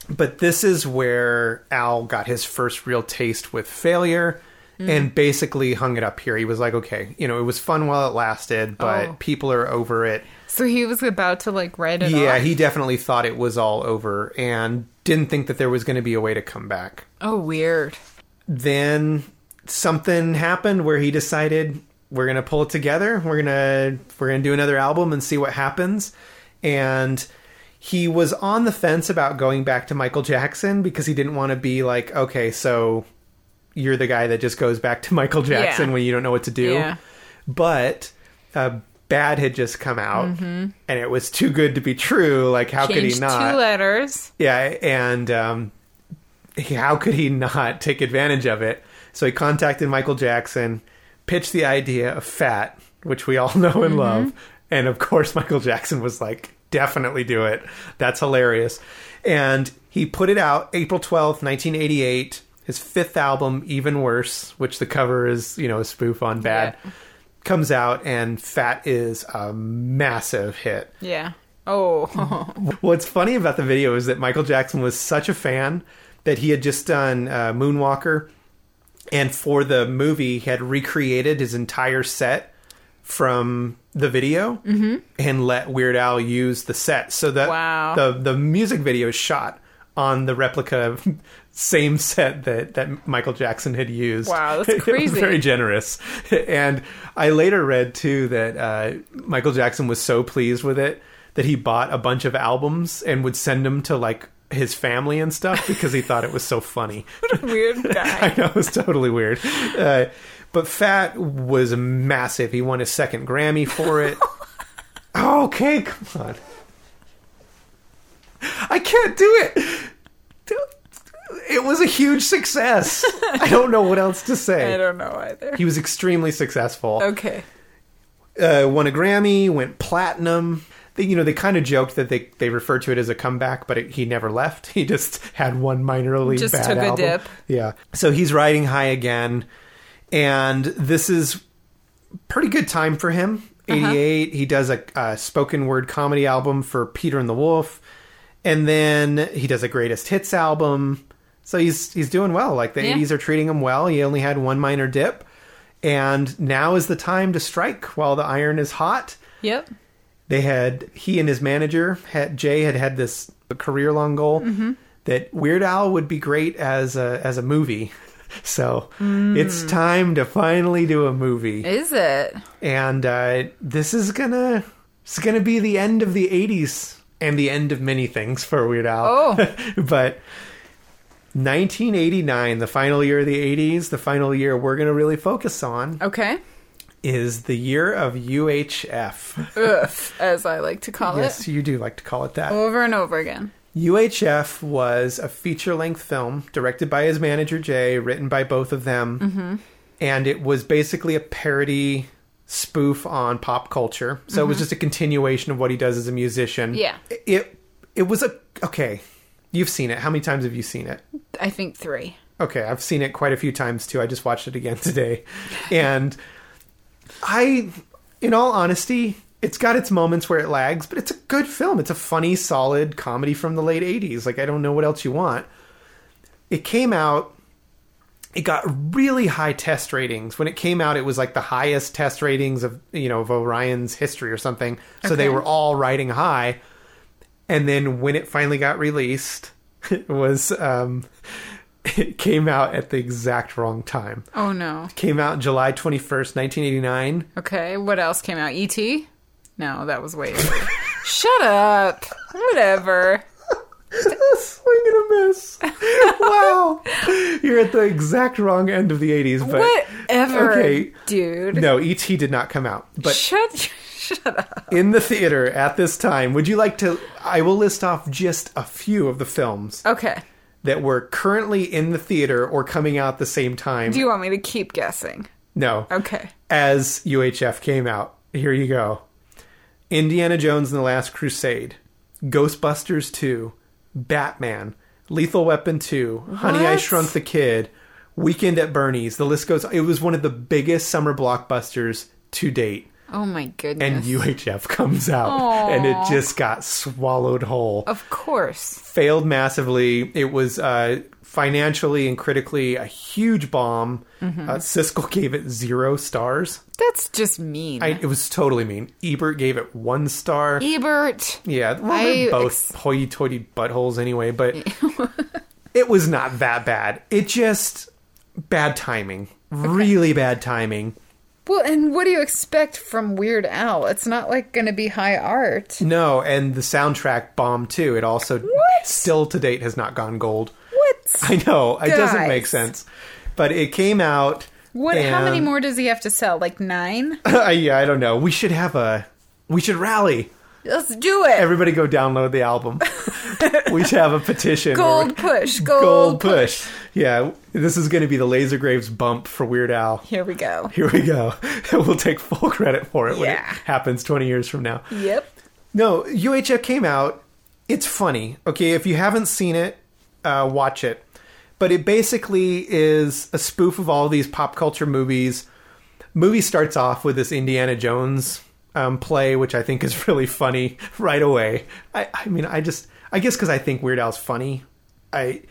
but this is where Al got his first real taste with failure and basically hung it up here. He was like, okay, you know, it was fun while it lasted, but Oh. people are over it. So he was about to like write it Yeah, off? he definitely thought it was all over and didn't think that there was going to be a way to come back. Oh, weird. then something happened where he decided we're gonna pull it together we're gonna we're gonna do another album and see what happens and he was on the fence about going back to michael jackson because he didn't want to be like okay so you're the guy that just goes back to <laughs> michael jackson Yeah. when you don't know what to do Yeah. but uh, bad had just come out and it was too good to be true like how could he not two letters. yeah, and um, how could he not take advantage of it? So he contacted Michael Jackson, pitched the idea of Fat, which we all <laughs> know and love, and of course <laughs> Michael Jackson was like, "Definitely do it. That's hilarious." And he put it out April twelfth, nineteen eighty-eight. His fifth album, Even Worse, which the cover is, you know, a spoof on Bad, Yeah. comes out, and Fat is a massive hit. Yeah. Oh. <laughs> What's funny about the video is that Michael Jackson was such a fan that he had just done uh, Moonwalker, and for the movie, he had recreated his entire set from the video Mm-hmm. and let Weird Al use the set. So that Wow. the the music video is shot on the replica of <laughs> same set that that Michael Jackson had used. Wow, that's <laughs> crazy. very generous. <laughs> And I later read too that uh, Michael Jackson was so pleased with it that he bought a bunch of albums and would send them to like his family and stuff because he thought it was so funny. what a weird <laughs> guy. I know it's totally weird. Uh, but Fat was massive. He won his second Grammy for it. <laughs> okay, come on. I can't do it. It was a huge success. I don't know what else to say. I don't know either. He was extremely successful. Okay. Uh, won a Grammy, went platinum. They, you know, they kind of joked that they they referred to it as a comeback, but it, he never left. <laughs> He just had one minorly Just bad took a album. dip. Yeah. So he's riding high again, and this is pretty good time for him. Uh-huh. 88. He does a, a spoken word comedy album for Peter and the Wolf, and then he does a greatest hits album. So he's he's doing well. Like the Yeah. 80s are treating him well. He only had one minor dip, and now is the time to strike while the iron is hot Yep. They had he and his manager had Jay had had this career long goal Mm-hmm. that Weird Al would be great as a as a movie. <laughs> So it's time to finally do a movie, Is it? and uh, this is gonna it's gonna be the end of the '80s and the end of many things for Weird Al. Oh. <laughs> but 1989, the final year of the '80s, the final year we're gonna really focus on Okay. Is the year of UHF. Ugh, as I like to call yes, it. Yes, you do like to call it that. Over and over again. UHF was a feature length film directed by his manager Jay, written by both of them. Mm-hmm. And it was basically a parody spoof on pop culture. So it was just a continuation of what he does as a musician. Yeah. It it was a okay. You've seen it. How many times have you seen it? I think three. Okay, I've seen it quite a few times too. I just watched it again <laughs> today. And I in all honesty, it's got its moments where it lags, but it's a good film. It's a funny, solid comedy from the late 80s. Like I don't know what else you want. It came out it got really high test ratings. When it came out, it was like the highest test ratings of, you know, of Orion's history or something. So they were all riding high. And then when it finally got released, <laughs> it was um it <laughs> came out at the exact wrong time. Oh no. Came out July 21st, 1989. Okay. What else came out? E.T.? No, that was way. <laughs> Shut up. Whatever. a <laughs> Swing and a miss. wow. You're at the exact wrong end of the 80s, but Whatever, okay. dude. no, ET did not come out. But Shut. Shut up. in the theater at this time, would you like to I will list off just a few of the films Okay. That were currently in the theater or coming out at the same time. Do you want me to keep guessing? no. Okay. As UHF came out. Here you go. Indiana Jones and the Last Crusade, Ghostbusters 2, Batman, Lethal Weapon 2, Honey I Shrunk the Kid, Weekend at Bernie's. The list goes. It was one of the biggest summer blockbusters to date. Oh my goodness. And. UHF comes out, and it just got swallowed whole. of course. Failed massively. It was uh, financially and critically a huge bomb. Mm-hmm. Uh, Siskel gave it zero stars. That's just mean. I, it was totally mean. Ebert gave it one star. Ebert. Yeah, well, they're both hoity-toity buttholes anyway, but <laughs> it was not that bad. It just bad timing, really bad timing. Well, and what do you expect from Weird Al? It's not like going to be high art. No, and the soundtrack bombed too. It also What? still to date has not gone gold. What? <laughs> I know it doesn't make sense, but it came out. What? How many more does he have to sell? Like nine? <laughs> yeah, I don't know. We should have a. We should rally. Let's do it. Everybody go download the album. <laughs> we should have a petition. gold push. Gold, Gold push. Yeah, this is going to be the Laser Graves bump for Weird Al. Here we go. Here we go. <laughs> we'll take full credit for it when it Yeah. happens 20 years from now. Yep. No, UHF came out. It's funny. Okay, if you haven't seen it, uh, watch it. But it basically is a spoof of all these pop culture movies. Movie starts off with this Indiana Jones um, play, which I think is <laughs> really funny right away. I, I mean, I just, I guess because I think Weird Al's funny. I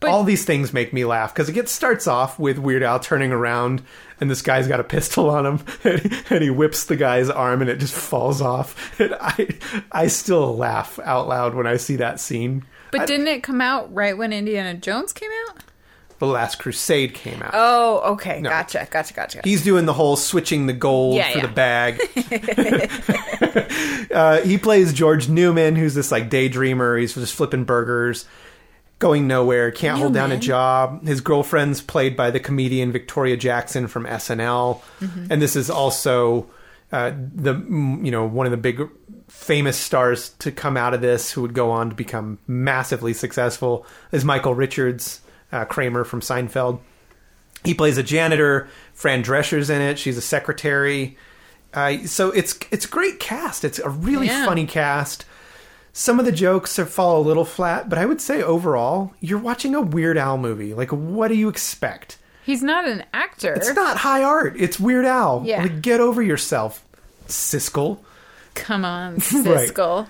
But- all these things make me laugh because it gets starts off with Weird Al turning around and this guy's got a pistol on him <laughs> and he, and he whips the guy's arm and it just falls off. <laughs> And I I still laugh out loud when I see that scene. But I- didn't it come out right when Indiana Jones came out? The Last Crusade came out. Oh, okay. Gotcha. Gotcha. Gotcha. He's doing the whole switching the gold Yeah, for yeah. the bag. <laughs> <laughs> uh, he plays George Newman, who's this like daydreamer. He's just flipping burgers, going nowhere, can't hold down a job. His girlfriend's played by the comedian Victoria Jackson from SNL, Mm-hmm. and this is also uh, the you know one of the big famous stars to come out of this, who would go on to become massively successful, is Michael Richards, uh, Kramer from Seinfeld. He plays a janitor. Fran Drescher's in it. She's a secretary. Uh, so it's it's great cast. It's a really Yeah. funny cast. Some of the jokes are, fall a little flat, but I would say overall, you're watching a Weird Al movie. Like, what do you expect? He's not an actor. It's not high art. It's Weird Al. Yeah. Like, get over yourself, Siskel. Come on, <laughs> Siskel.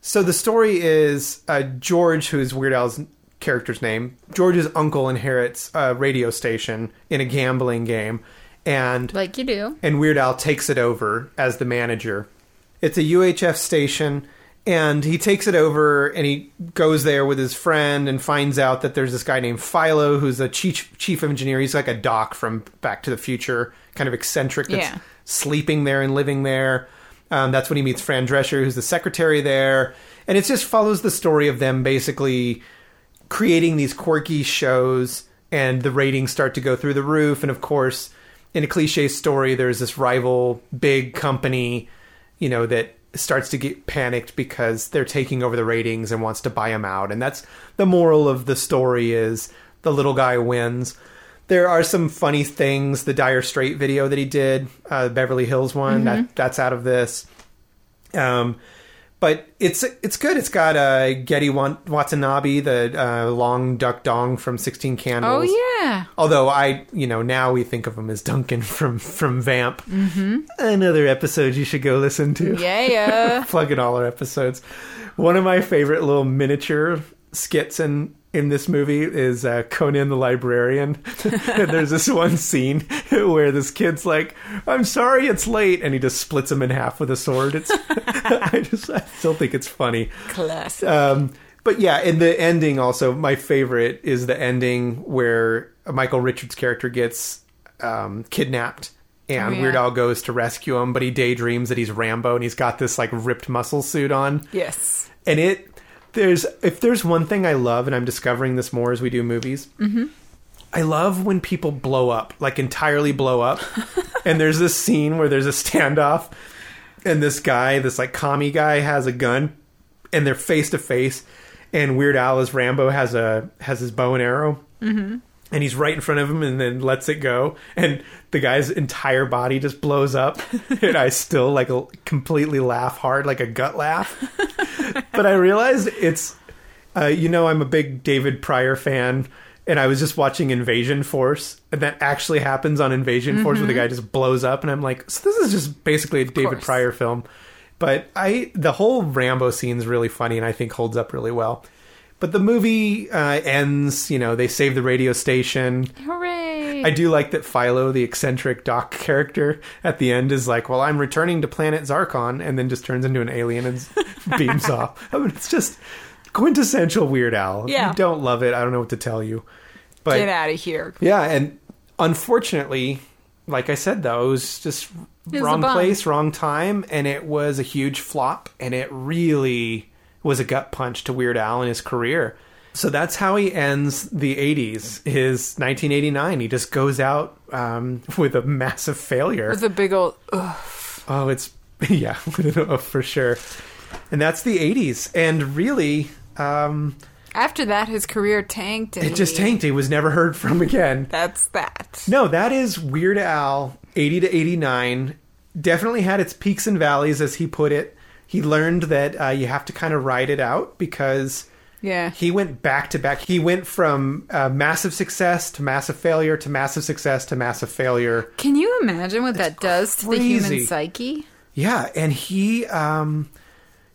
So the story is uh, George, who is Weird Al's character's name. George's uncle inherits a radio station in a gambling game, and Like you do. and Weird Al takes it over as the manager. It's a UHF station, And he takes it over and he goes there with his friend and finds out that there's this guy named Philo who's a chief chief engineer. He's like a doc from Back to the Future, kind of eccentric that's Yeah. sleeping there and living there. Um, that's when he meets Fran Drescher, who's the secretary there. And it just follows the story of them basically creating these quirky shows and the ratings start to go through the roof. And of course in a cliche story there's this rival big company you know that starts to get panicked because they're taking over the ratings and wants to buy them out. And that's the moral of the story is the little guy wins. There are some funny things. The dire straight video that he did uh, beverly hills one that that's out of this. Um, but it's it's good. It's got uh, Gedde Watanabe, the uh, Long Duk Dong from Sixteen Candles. Oh yeah. Although I, you know, now we think of him as Duncan <laughs> from from Vamp. Mm-hmm. Another episode you should go listen to. Yeah. Yeah. <laughs> Plug in all our episodes. One of my favorite little miniature skits in in this movie is uh, Conan the Librarian. <laughs> and there's this one scene <laughs> where this kid's like, "I'm sorry, it's late," and he just splits him in half with a sword. It's <laughs> I just I still think it's funny. Classic. Um, but yeah, in the ending also, my favorite is the ending where Michael Richards' character gets um, kidnapped. And Oh, yeah. Weird Al goes to rescue him, but he daydreams that he's Rambo and he's got this like ripped muscle suit on. yes. And it, there's, if there's one thing I love, and I'm discovering this more as we do movies, I love when people blow up, like entirely blow up. <laughs> and there's this scene where there's a standoff, and this guy, this like commie guy, has a gun, and they're face to face. And Weird Al as Rambo has a has his bow and arrow, mm-hmm. and he's right in front of him, and then lets it go, and the guy's entire body just blows up, <laughs> and I still like completely laugh hard, like a gut laugh. <laughs> but I realized it's, uh, you know, I'm a big David Prior fan, and I was just watching Invasion Force, and that actually happens on Invasion Force, where the guy just blows up, and I'm like, so this is just basically a David course. Prior film. But I, the whole Rambo scene is really funny, and I think holds up really well. But the movie uh, ends, you know, they save the radio station. Hooray. I do like that Philo, the eccentric doc character, at the end is like, "Well, I'm returning to planet Zarkon," and then just turns into an alien and <laughs> beams off. I mean, it's just quintessential Weird Al. If Yeah. you don't love it, I don't know what to tell you. But Get out of here. yeah, and unfortunately, like I said, though, it was just was wrong place, wrong time, and it was a huge flop, and it really was a gut punch to Weird Al in his career. So that's how he ends the 80s, his 1989. He just goes out um, <laughs> with a massive failure. With a big old. Ugh. Oh, it's <laughs> yeah, <laughs> for sure. And that's the 80s. And really, um, After that, his career tanked. It just tanked. He was never heard from again. That's that. No, that is Weird Al 80 to 89. Definitely had its peaks and valleys, as he put it. He learned that uh, you have to kind of ride it out because Yeah. he went back to back. He went from uh, massive success to massive failure to massive success to massive failure. Can you imagine what that does to the crazy. human psyche? Yeah, and he um,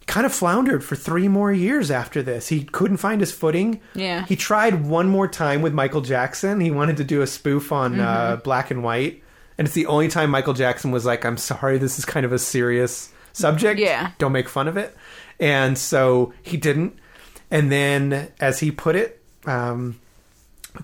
kind of floundered for three more years after this. He couldn't find his footing. Yeah. He tried one more time with Michael Jackson. He wanted to do a spoof on uh, Mm-hmm. Black and White. And it's the only time Michael Jackson was like, I'm sorry, this is kind of a serious subject. Yeah. Don't make fun of it. And so he didn't. And then, as he put it, um,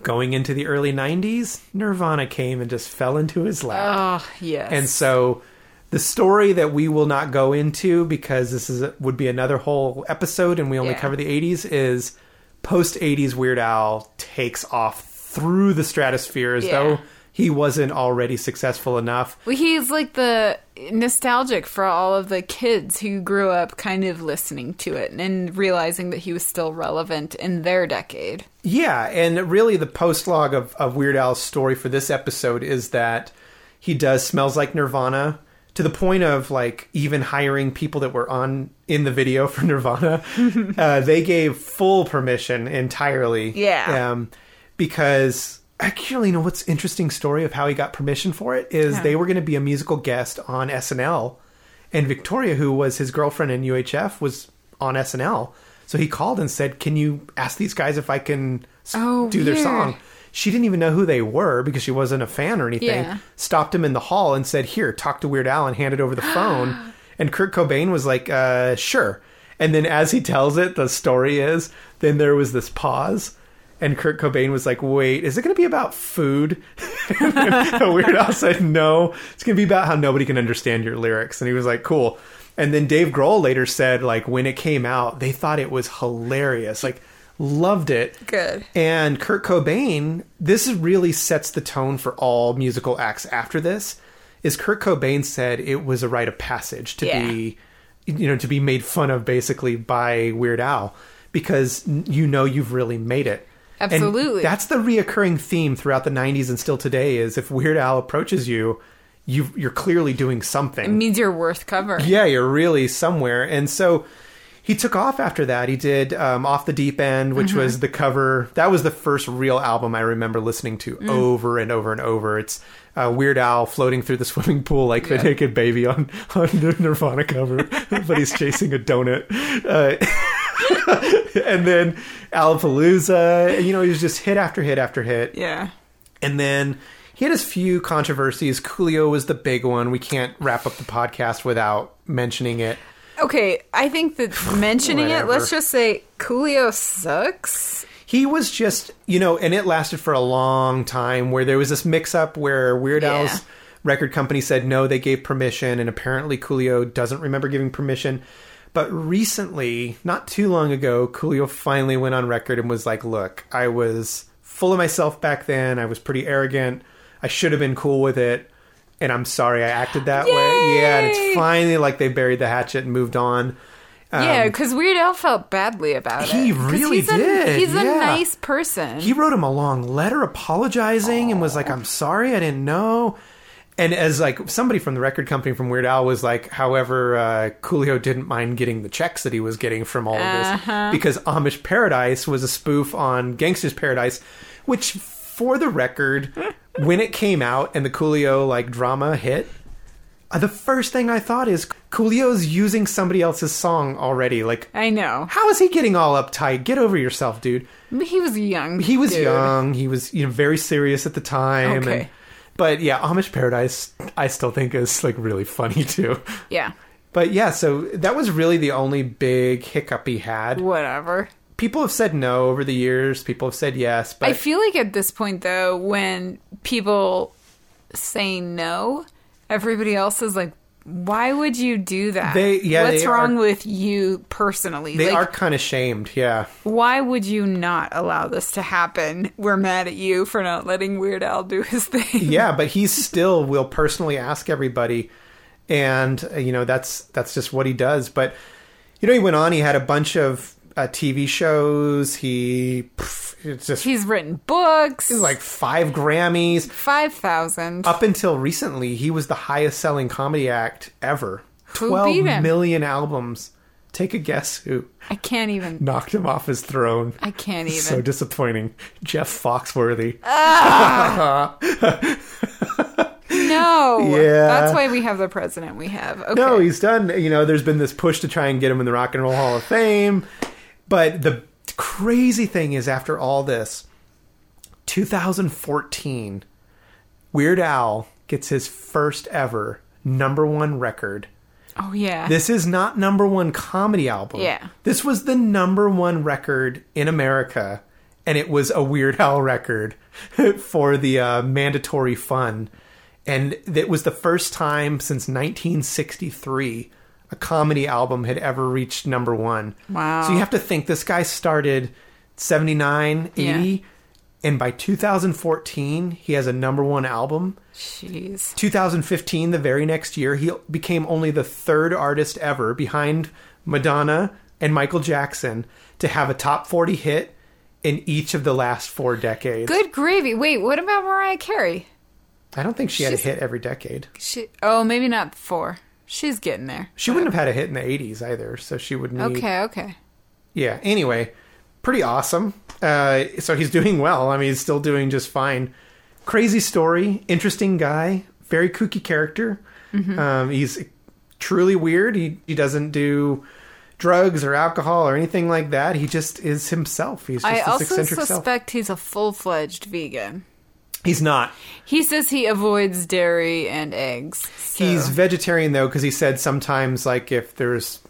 going into the early 90s, Nirvana came and just fell into his lap. Oh, yes. And so the story that we will not go into because this is would be another whole episode and we only Yeah. cover the 80s is post 80s Weird Al takes off through the stratosphere as Yeah. though he wasn't already successful enough. Well, he's like the nostalgic for all of the kids who grew up kind of listening to it and realizing that he was still relevant in their decade. Yeah, and really the post log of, of Weird Al's story for this episode is that he does smells like Nirvana to the point of like even hiring people that were on in the video <laughs> for Nirvana. <laughs> uh, they gave full permission entirely. Yeah. Um, because actually, you know what's interesting story of how he got permission for it is Yeah. they were going to be a musical guest on SNL, and Victoria, who was his girlfriend in UHF, was on SNL. So he called and said, "Can you ask these guys if I can Oh, do their song?" She didn't even know who they were because she wasn't a fan or anything. Yeah. Stopped him in the hall and said, "Here, talk to Weird Al," and handed over the <gasps> phone. and Kurt Cobain was like, uh, "Sure." And then as he tells it, the story is then there was this pause. And Kurt Cobain was like, "Wait, is it going to be about food?" <laughs> Weird Al said, "No, it's going to be about how nobody can understand your lyrics." And he was like, "Cool." And then Dave Grohl later said, like when it came out, they thought it was hilarious, like loved it. Good. And Kurt Cobain, this really sets the tone for all musical acts after this. Is Kurt Cobain said it was a rite of passage to Yeah. be, you know, to be made fun of basically by Weird Al because you know you've really made it. And Absolutely. that's the reoccurring theme throughout the '90s and still today. Is if Weird Al approaches you, you you're clearly doing something. It means you're worth covering. Yeah, you're really somewhere. And so he took off after that. He did um, Off the Deep End, which was the cover. That was the first real album I remember listening to over and over and over. It's uh, Weird Al floating through the <laughs> swimming pool like the naked baby on, <laughs> on the Nirvana cover, <laughs> but he's chasing a donut. Uh, <laughs> and then Alapalooza. and, You know, he was just hit after hit after hit. Yeah. And then he had his few controversies. Coolio was the big one. We can't wrap up the podcast without mentioning it. Okay, I think that <sighs> mentioning it, let's just say Coolio sucks. He was just, you know, and it lasted for a long time where there was this mix up where Weird Yeah. Al's record company said no, they gave permission, and apparently Coolio doesn't remember giving permission. But recently, not too long ago, Coolio finally went on record and was like, look, I was full of myself back then. I was pretty arrogant. I should have been cool with it. And I'm sorry I acted that way. Yeah, and it's finally like they buried the hatchet and moved on. yeah, um, because Weird Al felt badly about it. He really he's a, did, He's a nice person. he wrote him a long letter apologizing and was like i'm sorry i didn't know and as like somebody from the record company from weird al was like however uh, coolio didn't mind getting the checks that he was getting from all of Uh-huh. this because amish paradise was a spoof on gangsters paradise which for the record <laughs> when it came out and the coolio like drama hit uh, the first thing i thought is coolio's using somebody else's song already like I know. how is he getting all uptight get over yourself dude He was young. he was dude. young. He was you know very serious at the time. Okay. And, but yeah, Amish Paradise, I still think is like really funny too. Yeah. But yeah, so that was really the only big hiccup he had. Whatever. People have said no over the years. People have said yes. But I feel like at this point, though, when people say no, everybody else is like, why would you do that? They- yeah, What's they wrong are- with you personally? they like, are kind of shamed. Yeah. why would you not allow this to happen? We're mad at you for not letting Weird Al do his thing. yeah, but he <laughs> still will personally ask everybody, and uh, you know that's that's just what he does. But you know, he went on. He had a bunch of uh, TV shows. He pff, it's just He's written books. like five Grammys. 5,000. Up until recently, he was the highest selling comedy act ever. Who Twelve million albums. Take a guess who I can't even. knocked him off his throne. I can't even. So disappointing. Jeff Foxworthy. Ah! <laughs> no. Yeah. That's why we have the president we have. Okay. No, he's done. You know, there's been this push to try and get him in the Rock and Roll Hall of Fame. But the crazy thing is, after all this, 2014, Weird Al gets his first ever number one record. oh, yeah. This is not number one comedy album. Yeah. This was the number one record in America, and it was a Weird Al record <laughs> for the uh, mandatory fun. And it was the first time since 1963 a comedy album had ever reached number one. Wow. So you have to think this guy started 79, 80, Yeah. and by 2014, he has a number one album. Jeez. 2015, the very next year, he became only the third artist ever behind Madonna and Michael Jackson to have a top 40 hit in each of the last four decades. Good gravy. Wait, what about Mariah Carey? I don't think she had a hit every decade. She. Oh, maybe not four. She's getting there. She wouldn't have had a hit in the 80s either, so she would need. Okay, okay. Yeah, anyway, pretty awesome. Uh, so he's doing well. I mean, he's still doing just fine. Crazy story, interesting guy, very kooky character. Mm-hmm. Um, he's truly weird. He he doesn't do drugs or alcohol or anything like that. He just is himself. He's just I also eccentric self. suspect he's a full fledged vegan. He's not. He says he avoids dairy and eggs. so- He's vegetarian though, because he said sometimes like if there's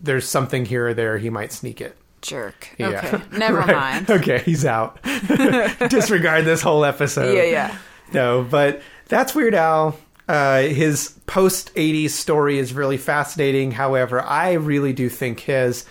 there's something here or there, he might sneak it. Jerk. Yeah. Okay. <laughs> Never Right. mind. Okay, he's out. <laughs> Disregard this whole episode. Yeah, yeah. No, but that's Weird Al. Uh, his post 80s story is really fascinating. However, I really do think his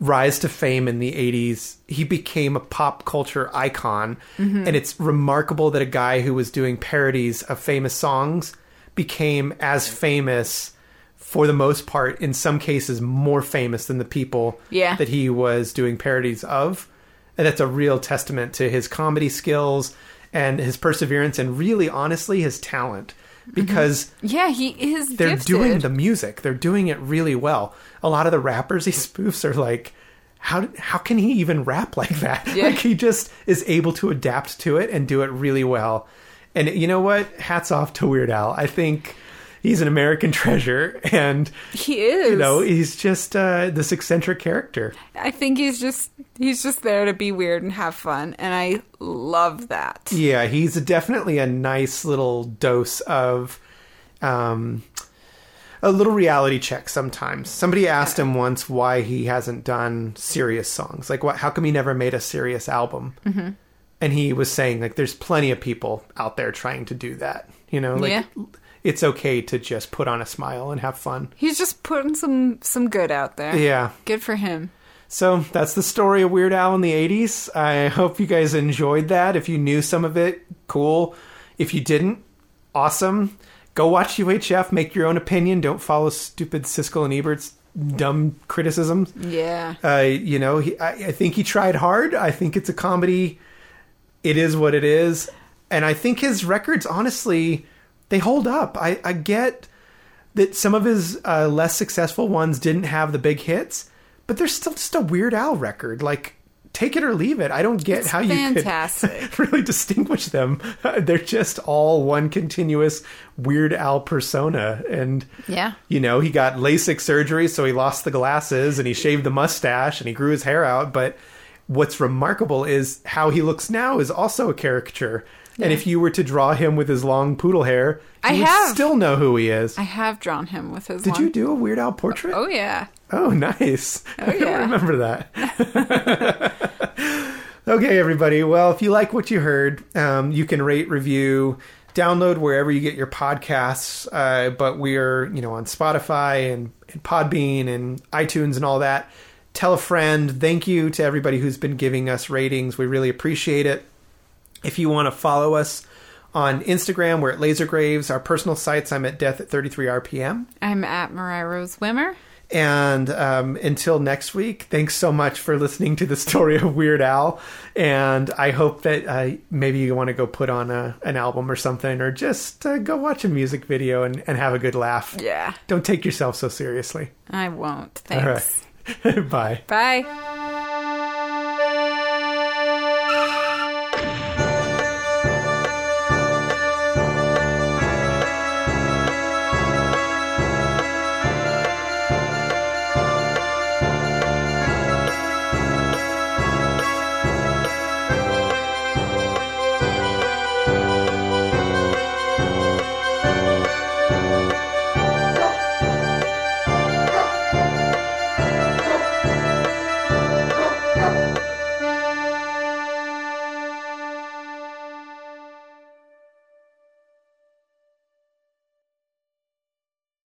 rise to fame in the 80s, he became a pop culture icon. Mm-hmm. And it's remarkable that a guy who was doing parodies of famous songs became as famous for the most part, in some cases, more famous than the people Yeah. that he was doing parodies of. And that's a real testament to his comedy skills and his perseverance and really honestly his talent Mm-hmm. because Yeah, he is they're gifted. doing the music. They're doing it really well. A lot of the rappers <laughs> he spoofs are like how how can he even rap like that? Yeah. like he just is able to adapt to it and do it really well. And you know what? Hats off to weird al. I think he's an american <laughs> treasure and He is. you know he's just uh, this eccentric character I think he's just he's just there to be weird and have fun, and I love that. Yeah, he's definitely a nice little dose of um, a little reality check sometimes. Somebody asked him once why he hasn't done serious songs. Like, what? How come he never made a serious album? Mm-hmm. And he was saying, like, there's plenty of people out there trying to do that. You know, like, Yeah. It's okay to just put on a smile and have fun. He's just putting some some good out there. Yeah. Good for him. So that's the story of Weird Al in the 80s. I hope you guys enjoyed that. If you knew some of it, cool. If you didn't, awesome. Go watch UHF, make your own opinion. Don't follow stupid Siskel and Ebert's dumb criticisms. Yeah. Uh, you know, he, I, I think he tried hard. I think it's a comedy. It is what it is. And I think his records, honestly, they hold up. I, I get that some of his uh, less successful ones didn't have the big hits, but they're still just a Weird Al record. Like, take it or leave it. I don't get It's how you fantastic. could <laughs> really distinguish them. they're just all one continuous Weird Al persona. And Yeah. you know, he got LASIK surgery, so he lost the glasses and he shaved the mustache and he grew his hair out. But what's remarkable is how he looks now is also a caricature. And if you were to draw him with his long poodle hair, I have. still know who he is. I have drawn him with his. Did long- you do a Weird Al portrait? Oh yeah. Oh, nice. <laughs> I don't yeah. remember that. <laughs> okay, everybody. Well, if you like what you heard, um, you can rate, review, download wherever you get your podcasts. Uh, but we are, you know, on Spotify and, and Podbean and iTunes and all that. Tell a friend. Thank you to everybody who's been giving us ratings. We really appreciate it. If you want to follow us on Instagram, we're at Laser Graves. Our personal sites, I'm at Death at 33 RPM. I'm at Mariah Rose Wimmer. And um, until next week, thanks so much for listening to the story of Weird Al. And I hope that uh, maybe you want to go put on a, an album or something, or just uh, go watch a music video and, and have a good laugh. Yeah. Don't take yourself so seriously. I won't. Thanks. right. <laughs> Bye. Bye.